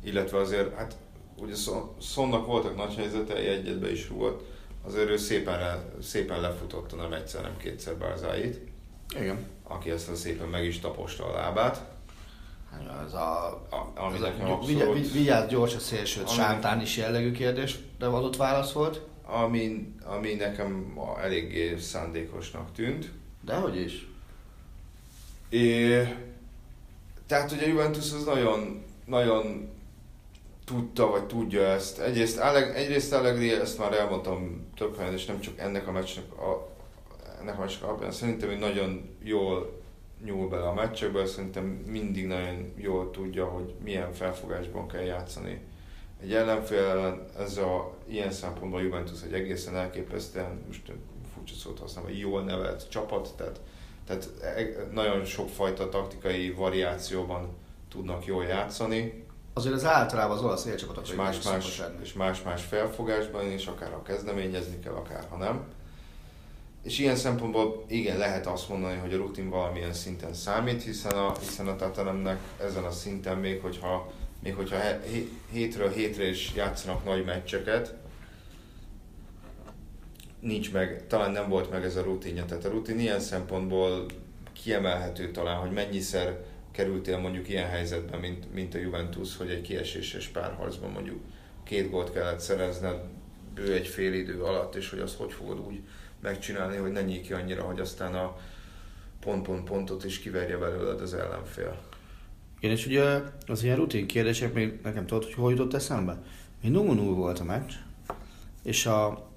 Illetve azért, hát ugye Sonnak voltak nagy helyzetei, egyet be is rúgott, azért ő szépen, le, szépen lefutotta nem egyszer, nem kétszer Bárzáit, Igen. Aki aztán szépen meg is taposta a lábát. Ez a, A- a nekem gy- abszolút- vigy- vigyázz gyors a szélsőt, Ami sántán is jellegű kérdés, de adott válasz volt. Ami, ami nekem eléggé szándékosnak tűnt. Dehogy is. É, tehát ugye a Juventus az nagyon, nagyon tudta, vagy tudja ezt. Egyrészt, Alleg, egyrészt Allegri, ezt már elmondtam több helyen, és nem csak ennek a meccsnek a, ennek a meccsnek alapján, szerintem, hogy nagyon jól nyúl bele a meccsekbe, szerintem mindig nagyon jól tudja, hogy milyen felfogásban kell játszani egy ellenfél ellen. Ez a ilyen szempontból a Juventus egy egészen elképesztően, most furcsa szót használom, egy jól nevelt csapat, tehát, tehát e- nagyon sokfajta taktikai variációban tudnak jól játszani, Azért az általában az olasz élcsapatok és más-más, és más-más felfogásban is, akár ha kezdeményezni kell, akár ha nem. És ilyen szempontból igen, lehet azt mondani, hogy a rutin valamilyen szinten számít, hiszen a, hiszen a Tatanemnek ezen a szinten még hogyha, még hogyha he- hé- hétről hétre is játszanak nagy meccseket, nincs meg, talán nem volt meg ez a rutinja. Tehát a rutin ilyen szempontból kiemelhető talán, hogy mennyiszer kerültél mondjuk ilyen helyzetben, mint, mint a Juventus, hogy egy kieséses párharcban mondjuk két gólt kellett szerezned bő egy fél idő alatt, és hogy azt hogy fogod úgy megcsinálni, hogy ne nyíki annyira, hogy aztán a pont-pont-pontot is kiverje belőled az ellenfél. Igen, és ugye az ilyen rutin kérdések még nekem tudod, hogy hol jutott eszembe? Még 0 volt a meccs, és a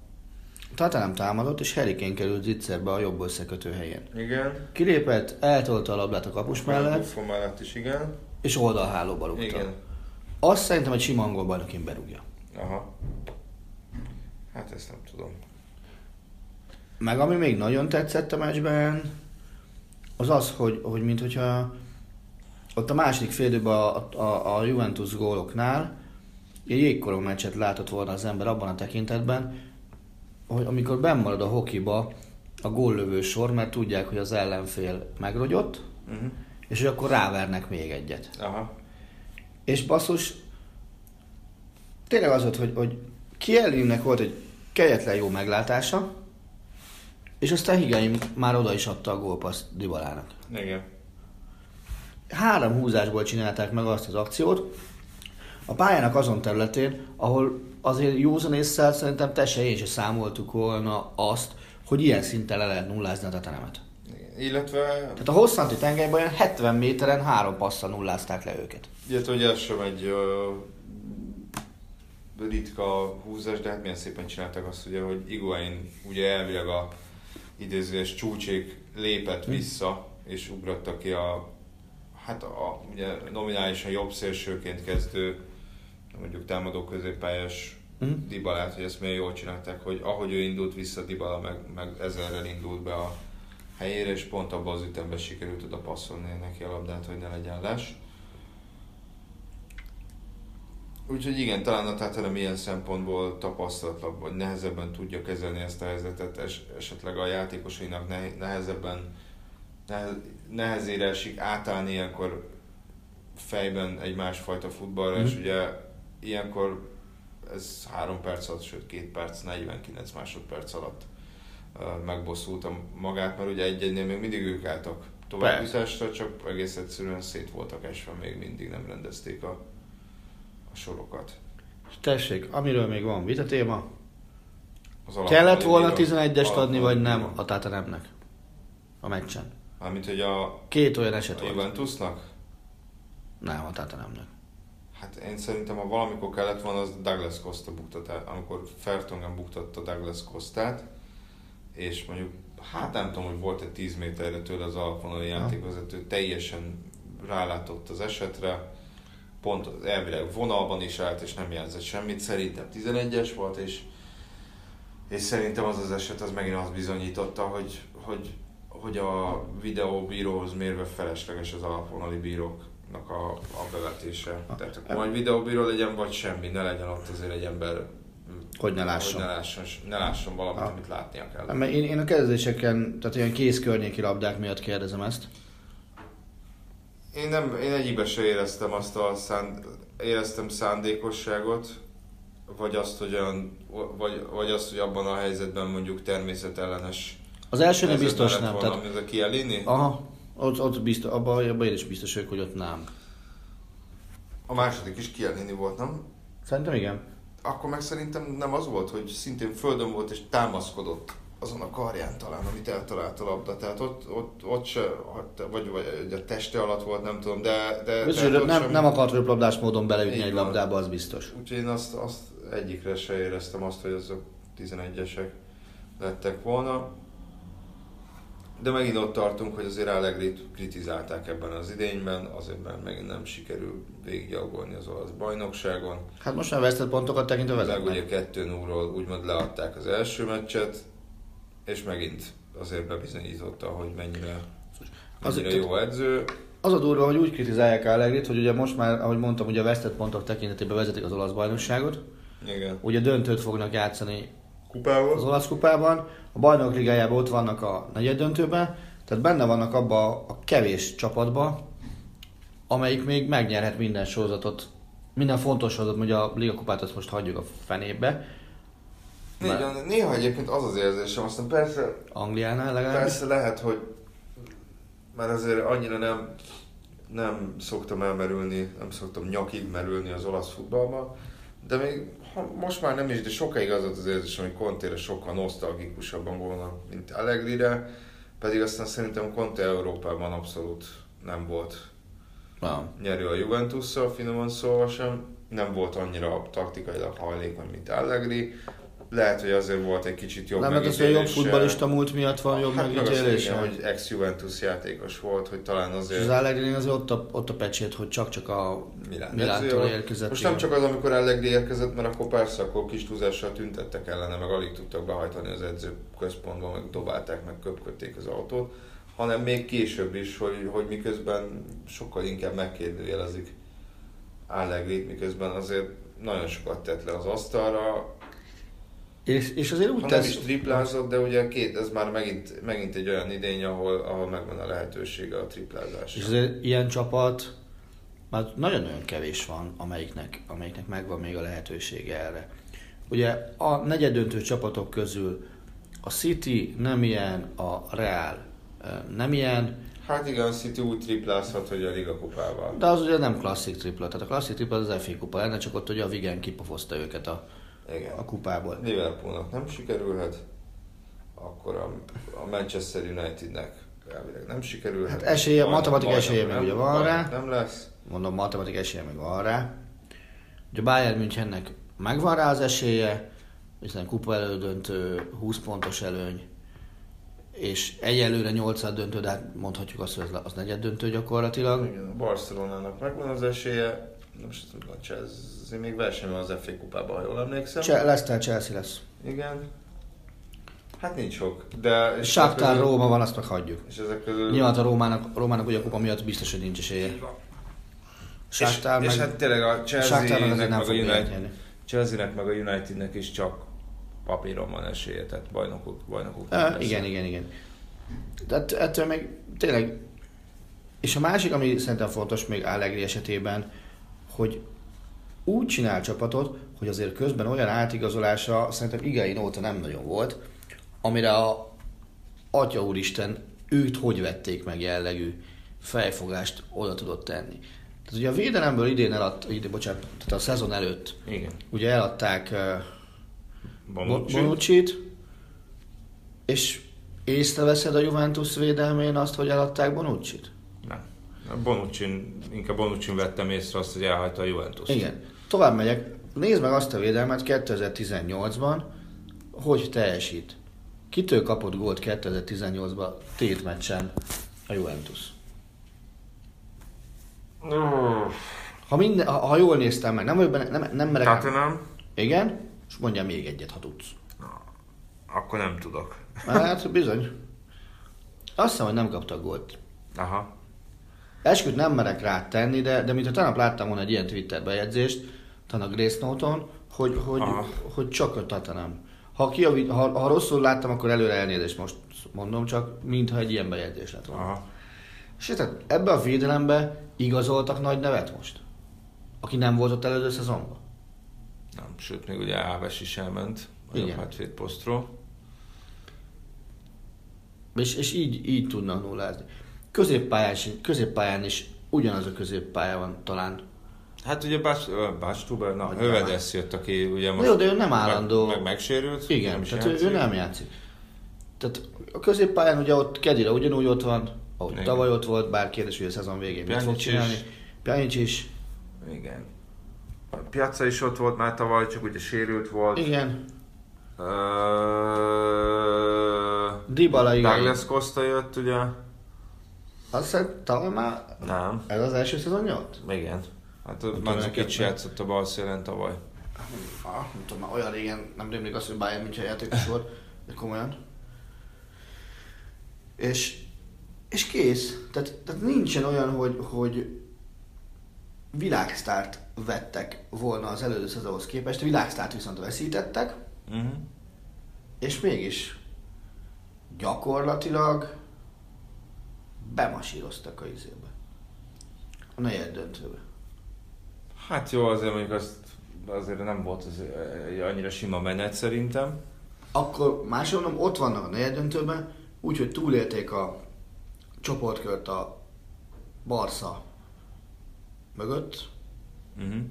Tatanem támadott, és Harry Kane került zicserbe a jobb összekötő helyén. Igen. Kilépett, eltolta a labdát a kapus mellett, Buffon mellett is, igen. és oldalhálóba rúgta. Igen. Azt szerintem egy sima angol bajnokin berúgja. Aha. Hát ezt nem tudom. Meg ami még nagyon tetszett a meccsben, az az, hogy, hogy mint hogyha ott a második félidőben a, a, a Juventus góloknál egy jégkorong meccset látott volna az ember abban a tekintetben, hogy amikor benn marad a hokiba a góllövő sor, mert tudják, hogy az ellenfél megrogyott, Uh-huh. és hogy akkor rávernek még egyet. Aha. És basszus, tényleg az volt, hogy, hogy Kielinnek volt egy kegyetlen jó meglátása, és aztán Higaim már oda is adta a gólpaszt Dybalának. Igen. Három húzásból csinálták meg azt az akciót, a pályának azon területén, ahol azért józan észre szerintem te se én se számoltuk volna azt, hogy ilyen szinten le lehet nullázni a Tatanemet. Igen. Illetve, Tehát a hosszanti tengelyben olyan 70 méteren három passzal nullázták le őket. illetve hogy ez sem egy ö, ritka húzás, de hát milyen szépen csinálták azt, ugye, hogy Iguain ugye elvileg a idézőes csúcsék lépett vissza, és ugratta ki a hát a, ugye nominálisan jobb szélsőként kezdő mondjuk támadó középpályás Mhm. Dibalát, hogy ezt milyen jól csinálták, hogy ahogy ő indult vissza, Dibala meg, meg ezerrel indult be a helyére, és pont abban az ütemben sikerült oda passzolni neki a labdát, hogy ne legyen les. Úgyhogy igen, talán a Tatanem ilyen szempontból tapasztalatabb, vagy nehezebben tudja kezelni ezt a helyzetet, es, esetleg a játékosainak ne, nehezebben, nehez, nehezére esik átállni ilyenkor fejben egy másfajta futballra, Mhm. és ugye ilyenkor ez 3 perc alatt, sőt 2 perc, 49 másodperc alatt ö, megbosszultam magát, mert ugye egy-egynél még mindig ők álltak továbbításra, csak egész egyszerűen szét voltak esve, még mindig nem rendezték a, a sorokat. Tessék, amiről még van vita téma, Az kellett volna alap- 11-est alap- adni, vagy nem a Tatanemnek a meccsen. Mármint, hogy a, Két olyan a eset volt. Juventusnak? Nem, a Tatanemnek. Hát én szerintem, ha valamikor kellett volna, az Douglas Costa buktatát, amikor Fertongen buktatta Douglas Costát, és mondjuk, hát nem tudom, hogy volt-e 10 méterre tőle az alapvonali játékvezető, teljesen rálátott az esetre, pont elvileg vonalban is állt, és nem jelzett semmit, szerintem 11-es volt, és, és szerintem az az eset az megint azt bizonyította, hogy, hogy, hogy a videóbíróhoz mérve felesleges az alapvonali bíróknak a, a bevetése. Tehát akkor majd videóbíró legyen, vagy semmi, ne legyen ott azért egy ember, Hogy ne lásson. hogy ne lásson, ne lásson valamit, Ah. amit látnia kell. Nem, mert én, én a kezdéseken, tehát ilyen kész környéki labdák miatt kérdezem ezt. Én, nem, én egyikben se éreztem azt a szánd, éreztem szándékosságot, vagy azt, hogy, olyan, vagy, vagy azt, hogy abban a helyzetben mondjuk természetellenes Az elsőnél helyzetben biztos nem. volna, Tehát, mint a Chiellini. aha, ott, ott biztos, abban, abban én is biztos vagyok, hogy ott nem. A második is Chiellini volt, nem? Szerintem igen. Akkor meg szerintem nem az volt, hogy szintén földön volt és támaszkodott azon a karján talán, amit eltalált a labda. Tehát ott, ott, ott se, vagy, vagy a teste alatt volt, nem tudom, de... de ott nem, sem- nem akart röplabdás módon beleütni egy labdába, az biztos. Úgyhogy én azt, azt egyikre se éreztem azt, hogy azok 11-esek lettek volna. De megint ott tartunk, hogy azért Allegri kritizálták ebben az idényben, azért mert megint nem sikerül végiggyalogolni az olasz bajnokságon. Hát most már vesztett pontokat tekintve Meg vezetnek. ugye 2 0 úgymond leadták az első meccset, és megint azért bebizonyította, hogy mennyire, Azért- mennyire jó edző. Az a durva, hogy úgy kritizálják Allegrit, hogy ugye most már, ahogy mondtam, ugye a vesztett pontok tekintetében vezetik az olasz bajnokságot. Igen. Ugye döntőt fognak játszani Kupával? az olasz kupában, a bajnok ligájában ott vannak a negyed döntőben, tehát benne vannak abba a kevés csapatba, amelyik még megnyerhet minden sorozatot, minden fontos sorozatot, hogy a Liga kupát azt most hagyjuk a fenébe, Igen, néha egyébként az az érzésem, aztán persze Angliánál legalábbis. Persze lehet, hogy már azért annyira nem, nem szoktam elmerülni, nem szoktam nyakig merülni az olasz futballba, de még ha most már nem is, de sokáig az volt az érzésem, hogy Conte-re sokkal nosztalgikusabban volna, mint Allegri-re, pedig aztán szerintem Conte Európában abszolút nem volt Ja. nyerő a Juventusszal, finoman szólva sem, nem volt annyira taktikailag hajlékony, mint Allegri, lehet, hogy azért volt egy kicsit jobb Nem, mert az, a jobb megítélése. futballista múlt miatt van jobb hát meg megítélése. igen, hogy ex-Juventus játékos volt, hogy talán És azért az Allegri az ott a, ott a pecsét, hogy csak-csak a Milán Milántól érkezett. Most nem csak az, amikor Allegri érkezett, mert akkor persze akkor kis túlzással tüntettek ellene, meg alig tudtak behajtani az edző központba, meg dobálták, meg köpködték az autót, hanem még később is, hogy, hogy miközben sokkal inkább megkérdőjelezik Allegrit, miközben azért nagyon sokat tett le az asztalra, És, és azért úgy ha nem tesz... is triplázott, de ugye két, ez már megint, megint egy olyan idény, ahol, ahol megvan a lehetősége a triplázásra. És azért ilyen csapat már nagyon-nagyon kevés van, amelyiknek, amelyiknek megvan még a lehetősége erre. Ugye a negyedöntő csapatok közül a City nem ilyen, a Real nem ilyen, Hát igen, a City úgy triplázhat, hogy a Liga kupával. de az ugye nem klasszik tripla. Tehát a klasszik tripla az FA kupa lenne, csak ott ugye a Vigen kipofozta őket a, Igen. a kupából. Liverpoolnak nem sikerülhet, akkor a, a Manchester Unitednek elvileg nem sikerülhet. Hát esélye- Majdnem- matematika majdnem esélye még ugye van rá. Nem lesz. Mondom, matematik esélye még van rá. Ugye Bayern Münchennek megvan rá az esélye, hiszen kupa elődöntő, 20 pontos előny, és egyelőre 8 döntő, de hát mondhatjuk azt, hogy az, az negyed döntő gyakorlatilag. Igen, a Barcelonának megvan az esélye. Most a Chelsea még verseny van az FA kupában, ha jól emlékszem. Cze- Leicester Chelsea lesz. Igen. Hát nincs sok, de... ezek közül- Róma van, azt meg hagyjuk. És ezek közül... Nyilván a Rómának, Rómának ugye a kupa miatt biztos, hogy nincs esélye. Shakhtar és, meg, és hát tényleg a Chelsea-nek azért nem meg, a United. Chelsea-nek meg a Unitednek is csak papíron van esélye, tehát bajnokok, bajnokok. Nem igen, igen, igen. Tehát ettől meg tényleg... És a másik, ami szerintem fontos még Allegri esetében, hogy úgy csinál csapatot, hogy azért közben olyan átigazolása szerintem Igain óta nem nagyon volt, amire a Atya Úristen őt hogy vették meg jellegű fejfogást oda tudott tenni. Tehát ugye a védelemből idén eladt, ide, bocsánat, tehát a szezon előtt Igen. ugye eladták uh, Bonucci. Bonucci-t, és észreveszed a Juventus védelmén azt, hogy eladták Bonucci-t? Nem. A Bonucci, inkább Bonucci vettem észre azt, hogy elhagyta a Juventus. Igen. Tovább megyek. Nézd meg azt a védelmet 2018-ban, hogy teljesít. Kitől kapott gólt 2018-ban tét meccsen a Juventus? Ha, minden, ha, ha jól néztem meg, nem benne, nem, nem merek... Tottenham? Igen? És mondjam még egyet, ha tudsz. Akkor nem tudok. Hát bizony. Azt hiszem, hogy nem kaptak gólt. Aha. Esküt nem merek rá tenni, de, de mintha tegnap láttam volna egy ilyen Twitter bejegyzést, a Grace Note-on, hogy, hogy, Aha. hogy csak a Tottenham. Ha, kijavít, ha, ha rosszul láttam, akkor előre elnézést most mondom, csak mintha egy ilyen bejegyzés lett volna. Aha. És tehát ebbe a védelembe igazoltak nagy nevet most? Aki nem volt ott előző szezonban? Nem, sőt, még ugye Áves is elment a jobb hátvéd posztról. És, és így, így tudnak nullázni. Középpályán, is- középpályán is ugyanaz a középpálya van talán. Hát ugye Tuber, na, Hövedesz jött, aki ugye most jó, de ő nem állandó. meg, meg megsérült. Igen, nem tehát játszik. ő nem játszik. Tehát a középpályán ugye ott Kedira ugyanúgy ott van, ahogy Igen. tavaly ott volt, bár kérdés, hogy a szezon végén mit fog csinálni. Pjanic is. Igen. A piaca is ott volt már tavaly, csak ugye sérült volt. Igen. Ö... Dybala igen. Douglas Costa jött ugye? Azt hiszem, tavaly már Nem. ez az első szezonja ott? Igen. Hát a tudom, Mandzukic neked- játszott a Barcelona tavaly. Ah, nem tudom, már olyan régen nem rémlik azt, hogy Bayern München játékos [LAUGHS] volt, de komolyan. És, és kész. Tehát, tehát nincsen olyan, hogy, hogy világsztárt vettek volna az előző szezonhoz képest, világsztárt viszont veszítettek, Uh-huh. és mégis gyakorlatilag bemasíroztak a izébe. A negyed döntőbe. Hát jó, azért mondjuk azt azért nem volt az egy annyira sima menet szerintem. Akkor másolom, ott vannak a negyeddöntőben, úgyhogy túlélték a csoportkört a Barca mögött, Uh-huh.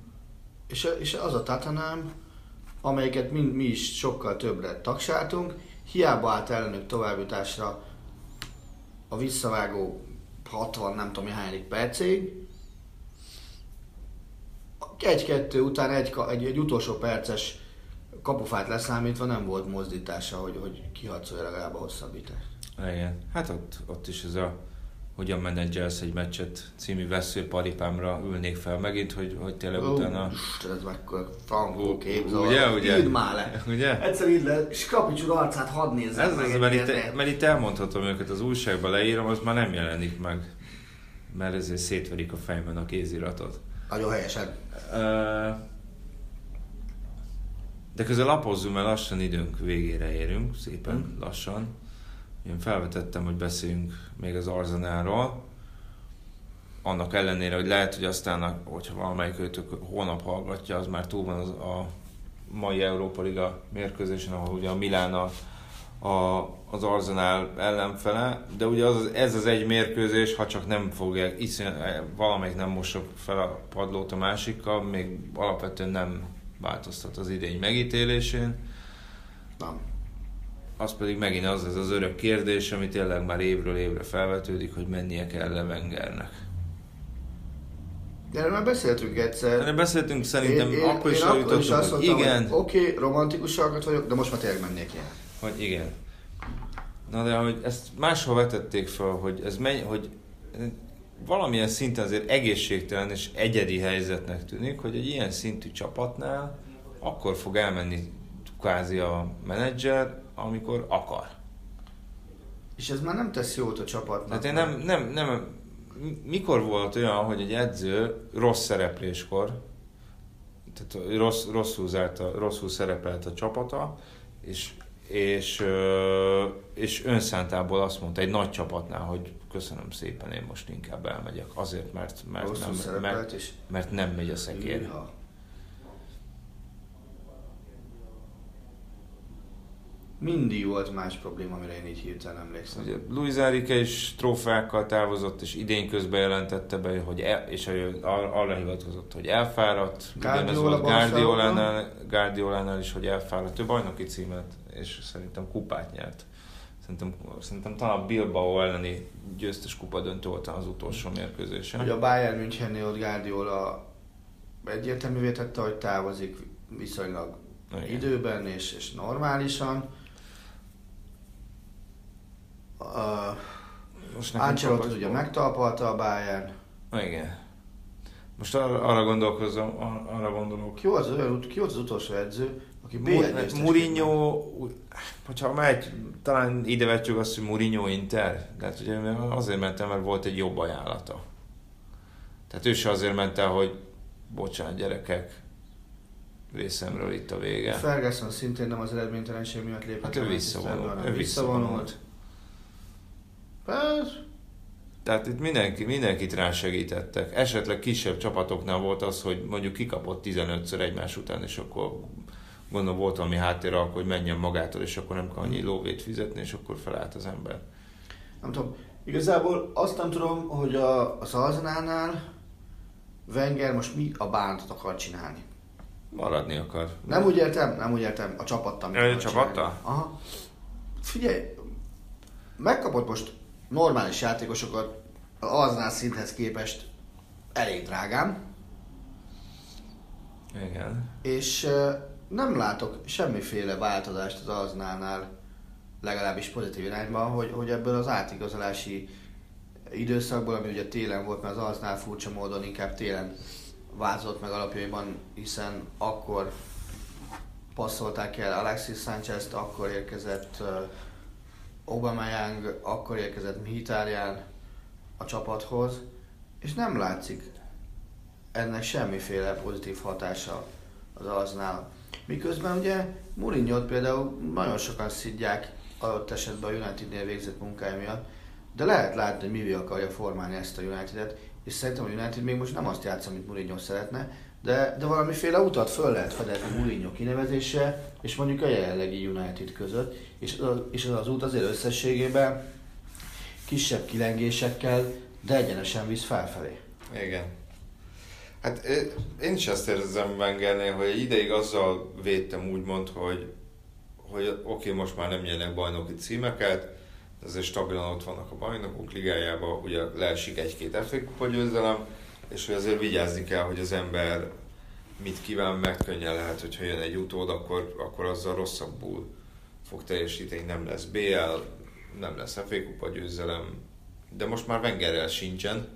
és, és az a Tottenham, amelyiket mi, mi is sokkal többre tagsáltunk, hiába állt ellenük továbbjutásra a visszavágó 60 nem tudom hányadik percig, egy-kettő után egy, egy, egy utolsó perces kapufát leszámítva nem volt mozdítása, hogy, hogy kiharcolja legalább a hosszabbítást. Igen. Hát ott, ott is ez a hogyan menedzselsz egy meccset című veszőparipámra ülnék fel megint, hogy, hogy tényleg Ó, utána... Isten, ez mekkora frankó kép, Ugye, ugye? Írd már le! Ugye? Egyszer így le, és Kapics úr arcát hadd nézzem Ez meg az, mert itt, mert itt elmondhatom őket, az újságban leírom, az már nem jelenik meg. Mert ezért szétverik a fejben a kéziratot. Nagyon helyesen. De közben lapozzunk, mert lassan időnk végére érünk, szépen Hm. lassan. Én felvetettem, hogy beszéljünk még az Arzenálról. Annak ellenére, hogy lehet, hogy aztán, hogyha valamelyik őtök hónap hallgatja, az már túl van az, a mai Európa Liga mérkőzésen, ahol ugye a Milán a, az Arzenál ellenfele, de ugye az, ez az egy mérkőzés, ha csak nem fogják, iszony, valamelyik nem mossa fel a padlót a másikkal, még alapvetően nem változtat az idény megítélésén. Nem. Az pedig megint az, ez az örök kérdés, ami tényleg már évről évre felvetődik, hogy mennie kell Levengernek. De erről már beszéltünk egyszer. Erre beszéltünk szerintem, akkor is eljutottunk, hogy igen, Oké, okay, romantikus hallgat vagyok, de most már tényleg mennék én. Hogy igen. Na de hogy ezt máshol vetették fel, hogy ez menj, hogy valamilyen szinten azért egészségtelen és egyedi helyzetnek tűnik, hogy egy ilyen szintű csapatnál akkor fog elmenni kvázi a menedzser, amikor akar. És ez már nem tesz jót a csapatnak. Tehát én nem, nem, nem, mikor volt olyan, hogy egy edző rossz szerepléskor, tehát rossz, rosszul, zárt a, rosszul szerepelt a csapata, és, és, és önszántából azt mondta egy nagy csapatnál, hogy köszönöm szépen, én most inkább elmegyek. Azért, mert, mert, nem, mert, mert nem megy a szekér. Hűha. Mindig volt más probléma, amire én így hirtelen emlékszem. Ugye Luis Enrique is trófeákkal távozott, és idén közben jelentette be, hogy el, és arra hivatkozott, hogy elfáradt. Ugyanez volt. Guardiolánál, Guardiolánál is, hogy elfáradt. Ő bajnoki címet, és szerintem kupát nyert. Szerintem, szerintem talán a Bilbao elleni győztes kupa döntő volt az utolsó mérkőzésen. Hogy a Bayern Münchennél ott Guardiola egyértelművé tette, hogy távozik viszonylag Igen. időben és, és normálisan. Most Ancelotti ugye megtalpalta a Bayern. Igen. Most arra, arra gondolkozom, ar- arra gondolok, Ki volt az, olyan, ki volt az utolsó edző, aki BL Mu- győztes Mourinho, hogyha megy, talán ide vetjük azt, hogy Mourinho Inter, de hát ugye azért mentem, mert volt egy jobb ajánlata. Tehát ő se azért ment el, hogy bocsánat gyerekek, részemről itt a vége. Ferguson szintén nem az eredménytelenség miatt lépett. Hát ő visszavonult. Ő visszavonult. Persze. Tehát itt mindenki, mindenkit rá segítettek. Esetleg kisebb csapatoknál volt az, hogy mondjuk kikapott 15-ször egymás után, és akkor gondolom volt valami háttér, akkor hogy menjen magától, és akkor nem kell annyi lóvét fizetni, és akkor felállt az ember. Nem tudom. Igazából azt nem tudom, hogy a, az Arsenalnál Wenger most mi a bántot akar csinálni. Maradni akar. Nem úgy értem, nem úgy értem, a csapattal. mit Ja, a akar csapattal? csinálni. Aha. Figyelj, megkapott most normális játékosokat az Arsenal szinthez képest elég drágán, Igen. és nem látok semmiféle változást az Arsenalnál legalábbis pozitív irányban, hogy, hogy ebből az átigazolási időszakból, ami ugye télen volt, mert az aznál furcsa módon inkább télen változott meg alapjaiban, hiszen akkor passzolták el Alexis Sanchez-t, akkor érkezett Aubameyang, akkor érkezett Mkhitaryan a csapathoz, és nem látszik ennek semmiféle pozitív hatása az aznál. Miközben ugye mourinho például nagyon sokan szidják adott esetben a Unitednél végzett munkája miatt, de lehet látni, hogy mivé akarja formálni ezt a United-et, és szerintem a United még most nem azt játsza, amit Mourinho szeretne, de, de valamiféle utat föl lehet fedezni Mourinho kinevezése, és mondjuk a jelenlegi United között, és az, és az, az út azért összességében kisebb kilengésekkel, de egyenesen visz felfelé. Igen. Hát én is azt érzem Wengernél, hogy egy ideig azzal védtem úgymond, hogy, hogy oké, okay, most már nem nyernek bajnoki címeket, azért stabilan ott vannak a bajnokok ligájában, ugye leesik egy-két FA kupa győzelem, és hogy azért vigyázni kell, hogy az ember mit kíván, mert könnyen lehet, hogy ha jön egy utód, akkor, akkor azzal rosszabbul fog teljesíteni, nem lesz BL, nem lesz FA kupa győzelem, de most már Wengerrel sincsen,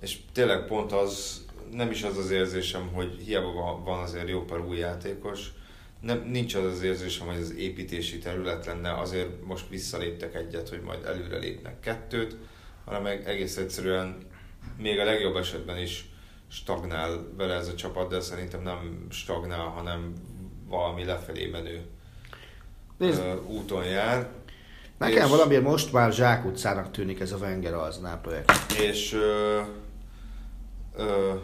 és tényleg pont az, nem is az az érzésem, hogy hiába van azért jó pár új játékos, nem, nincs az az érzésem, hogy az építési terület lenne, azért most visszaléptek egyet, hogy majd előre lépnek kettőt, hanem egész egyszerűen még a legjobb esetben is stagnál vele ez a csapat, de szerintem nem stagnál, hanem valami lefelé menő Nézd. úton jár. Nekem és, valamiért most már zsákutcának tűnik ez a Wenger Aznál projekt. És ö, ö,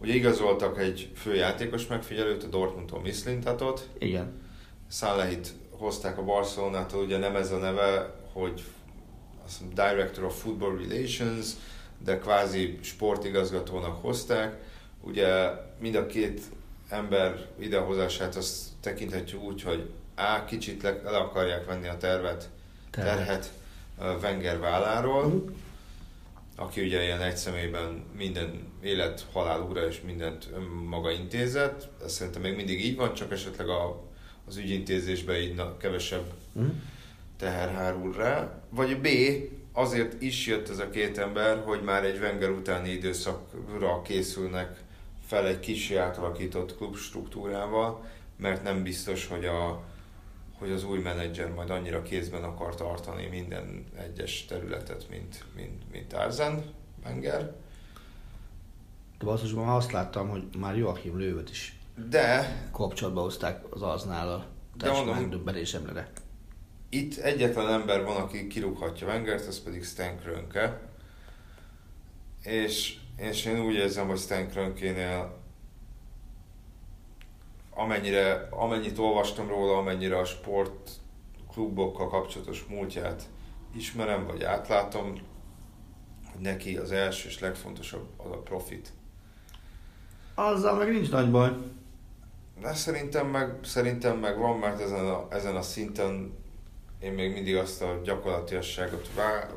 ugye igazoltak egy főjátékos megfigyelőt, a Dortmundtól Mislintatot. Igen. Szálehit hozták a Barcelonától, ugye nem ez a neve, hogy azt Director of Football Relations, de kvázi sportigazgatónak hozták. Ugye mind a két ember idehozását azt tekinthetjük úgy, hogy A. kicsit le, le akarják venni a tervet, terhet, terhet Wenger válláról, uh-huh. aki ugye ilyen egy személyben minden élet, halál ura és mindent maga intézett. Ez szerintem még mindig így van, csak esetleg a, az ügyintézésben így na, kevesebb uh-huh. teher hárul rá. Vagy B, azért is jött ez a két ember, hogy már egy Wenger utáni időszakra készülnek fel egy kis átalakított klubstruktúrával, mert nem biztos, hogy, a, hogy az új menedzser majd annyira kézben akar tartani minden egyes területet, mint, mint, mint Arzen Wenger. De basszusban azt láttam, hogy már Joachim Lővet is de kapcsolatba hozták az aznál a test megdöbbenésemre. Itt egyetlen ember van, aki kirúghatja Wengert, ez pedig Stan Krönke. És, és én úgy érzem, hogy Stan Krönkénél amennyire, amennyit olvastam róla, amennyire a sport klubokkal kapcsolatos múltját ismerem, vagy átlátom, hogy neki az első és legfontosabb az a profit. Azzal meg nincs nagy baj. De szerintem meg, szerintem meg van, mert ezen a, ezen a szinten én még mindig azt a gyakorlatiasságot vá-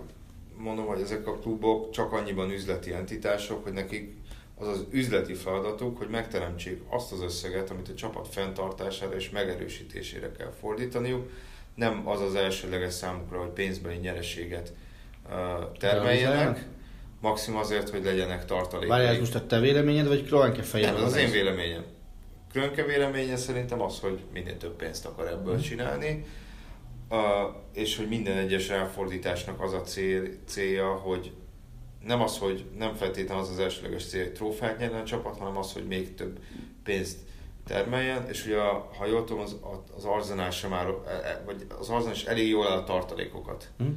mondom, hogy ezek a klubok csak annyiban üzleti entitások, hogy nekik az az üzleti feladatuk, hogy megteremtsék azt az összeget, amit a csapat fenntartására és megerősítésére kell fordítaniuk. Nem az az elsőleges számukra, hogy pénzbeli nyereséget uh, termeljenek, maximum azért, hogy legyenek tartalékok. Várjál, most a te véleményed, vagy Kroenke fejében? Nem, az, én véleményem. Krönke véleménye szerintem az, hogy minél több pénzt akar ebből hmm. csinálni a, és hogy minden egyes ráfordításnak az a cél, célja, hogy nem az, hogy nem feltétlenül az az elsőleges cél, hogy trófeát nyerjen a csapat, hanem az, hogy még több pénzt termeljen, és ugye, ha jól tudom, az, az Arzenál sem már, e, e, vagy az Arzenál is elég jól áll a tartalékokat mm.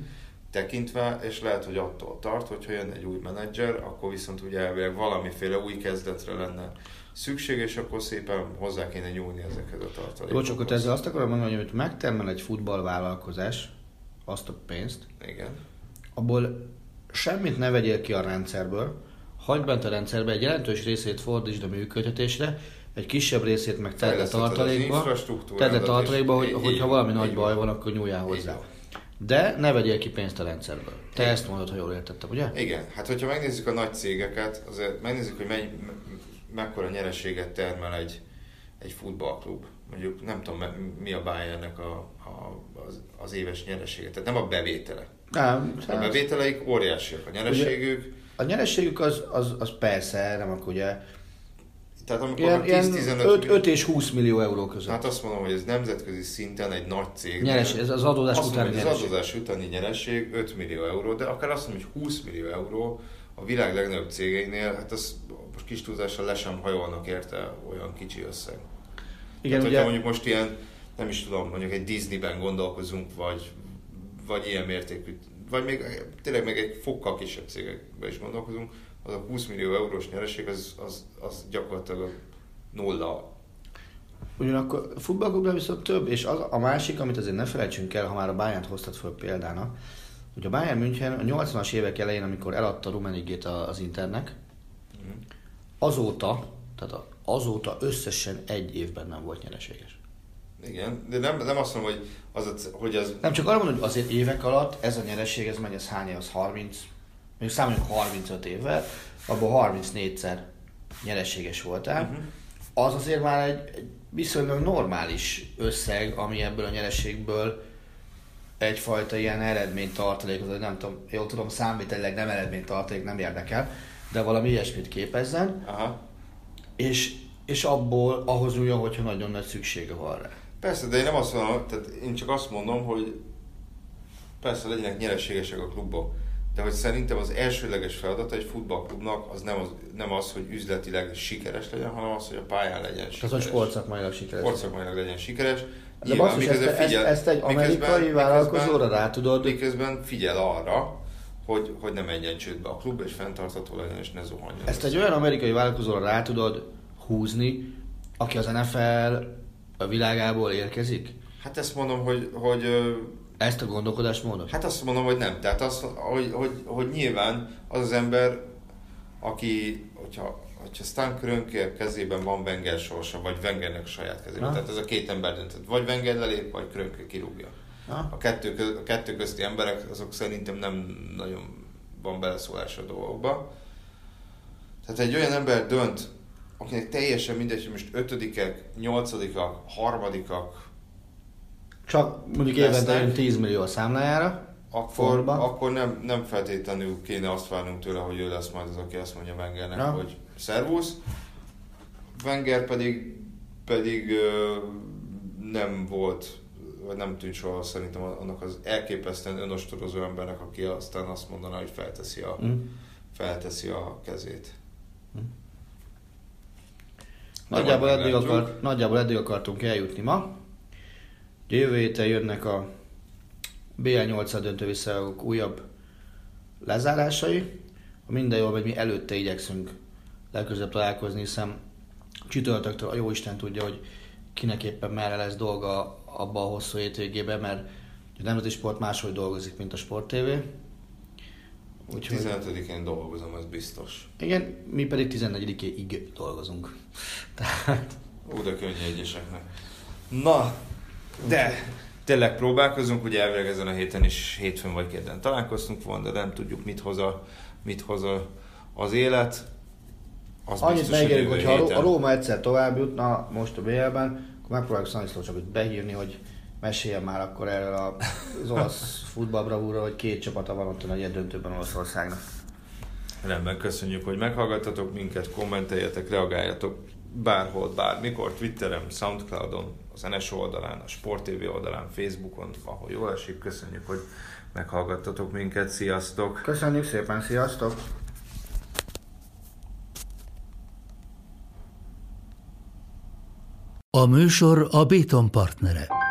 Tekintve, és lehet, hogy attól tart, hogyha jön egy új menedzser, akkor viszont ugye elvileg valamiféle új kezdetre lenne szükség, és akkor szépen hozzá kéne nyúlni ezekhez a tartalékokhoz. Jó, csak ott ezzel azt akarom mondani, hogy megtermel egy futballvállalkozás azt a pénzt, Igen. abból semmit ne vegyél ki a rendszerből, hagyd bent a rendszerbe, egy jelentős részét fordítsd a működtetésre, egy kisebb részét meg tedd a tartalékba, tedd a tartalékba, hogy, hogyha valami nagy baj van, akkor nyúljál hozzá. De ne vegyél ki pénzt a rendszerből. Te Igen. ezt mondod, ha jól értettem, ugye? Igen. Hát hogyha megnézzük a nagy cégeket, azért megnézzük, hogy mennyi, mekkora nyereséget termel egy, egy futballklub, mondjuk nem tudom mi a Bayernnek a, a, az, az éves nyeresége, tehát nem a bevétele. Nem. A hát- bevételeik óriásiak, a nyereségük. Ugye, a nyereségük az, az, az persze, nem akkor ugye tehát amikor ilyen, 10 15 5, 5 és 20 millió euró között. Hát azt mondom, hogy ez nemzetközi szinten egy nagy cég. Nyeres, ez az adózás azt utáni mondom, Az adózás utáni nyereség 5 millió euró, de akár azt mondom, hogy 20 millió euró a világ legnagyobb cégeinél, hát az most kis túlzással le sem hajolnak érte olyan kicsi összeg. Igen, Tehát, ugye... mondjuk most ilyen, nem is tudom, mondjuk egy Disneyben gondolkozunk, vagy, vagy ilyen mértékű, vagy még tényleg még egy fokkal kisebb cégekben is gondolkozunk, az a 20 millió eurós nyereség az, az, az gyakorlatilag nulla. Ugyanakkor a futballklubnál viszont több, és az, a másik, amit azért ne felejtsünk el, ha már a Bayern hoztad föl példának, hogy a Bayern München a 80-as évek elején, amikor eladta Rumenigét az Internek, mm. azóta, tehát azóta összesen egy évben nem volt nyereséges. Igen, de nem, nem azt mondom, hogy az, hogy az... Nem, csak arra mondom, hogy azért évek alatt ez a nyereség, ez megy, ez hány az 30, mondjuk számoljunk 35 évvel, abból 34-szer nyereséges voltál, uh-huh. az azért már egy, egy viszonylag normális összeg, ami ebből a nyereségből egyfajta ilyen eredménytartalék, az nem tudom, jól tudom, számvitelileg nem eredménytartalék, nem érdekel, de valami ilyesmit képezzen, Aha. És, és abból ahhoz nyúljon, hogyha nagyon nagy szüksége van rá. Persze, de én nem azt mondom, tehát én csak azt mondom, hogy persze legyenek nyereségesek a klubok, de hogy szerintem az elsőleges feladata egy futballklubnak az nem az, nem az, hogy üzletileg sikeres legyen, hanem az, hogy a pályán legyen sikeres. Az, hogy sportszakmailag sikeres. Sportszakmailag legyen sikeres. De Nyilván, basszus, ezt, figyel, ezt, ezt egy amerikai miközben, vállalkozóra rá tudod. Miközben figyel arra, hogy, hogy ne menjen csődbe a klub, és fenntartható legyen, és ne zuhanjon. Ezt egy olyan amerikai vállalkozóra rá tudod húzni, aki az NFL a világából érkezik? Hát ezt mondom, hogy, hogy ezt a gondolkodásmódot? Hát azt mondom, hogy nem. Tehát az, hogy, hogy, hogy nyilván az az ember, aki, hogyha, hogyha Stan Krönke kezében van Wenger sorsa, vagy Wengernek saját kezében. Ha? Tehát ez a két ember döntött. Vagy Wenger lelép, vagy Krönke kirúgja. A kettő, köz, a kettő közti emberek, azok szerintem nem nagyon van beleszólás a dolgokba. Tehát egy olyan ember dönt, akinek teljesen mindegy, hogy most ötödikek, nyolcadikak, harmadikak, csak mondjuk évente jön 10 millió a számlájára, akkor, akkor nem, nem feltétlenül kéne azt várnunk tőle, hogy ő lesz majd az, aki azt mondja Wengernek, ja. hogy szervusz. Wenger pedig, pedig ö, nem volt, vagy nem tűnt soha szerintem annak az elképesztően önostorozó embernek, aki aztán azt mondaná, hogy felteszi a, mm. felteszi a kezét. Mm. Nagyjából eddig, akar, nagyjából eddig akartunk eljutni ma. Jövő héten jönnek a BL 8 döntő visszajárók újabb lezárásai. Ha minden jól megy, mi előtte igyekszünk legközelebb találkozni, hiszen csütörtöktől a jó Isten tudja, hogy kinek éppen merre lesz dolga abba a hosszú hétvégében, mert a Nemzeti Sport máshogy dolgozik, mint a Sport TV. Úgyhogy... 15-én dolgozom, ez biztos. Igen, mi pedig 14-ig dolgozunk. [LAUGHS] Tehát... De könnyű egyeseknek. Na, de tényleg próbálkozunk, ugye elvileg ezen a héten is hétfőn vagy kedden találkoztunk volna, de nem tudjuk mit hoz, a, mit hoz a, az élet. Az Annyit megérjük, hogy ha a Róma egyszer tovább jutna most a BL-ben, akkor megpróbáljuk Szaniszló csak behívni, hogy meséljen már akkor erről az olasz [LAUGHS] futballbravúra, hogy két csapata van ott a nagy döntőben Olaszországnak. Rendben, köszönjük, hogy meghallgattatok minket, kommenteljetek, reagáljatok bárhol, bármikor, Twitteren, Soundcloudon, az NS oldalán, a Sport TV oldalán, Facebookon, ahol jól esik. Köszönjük, hogy meghallgattatok minket. Sziasztok! Köszönjük szépen, sziasztok! A műsor a Béton partnere.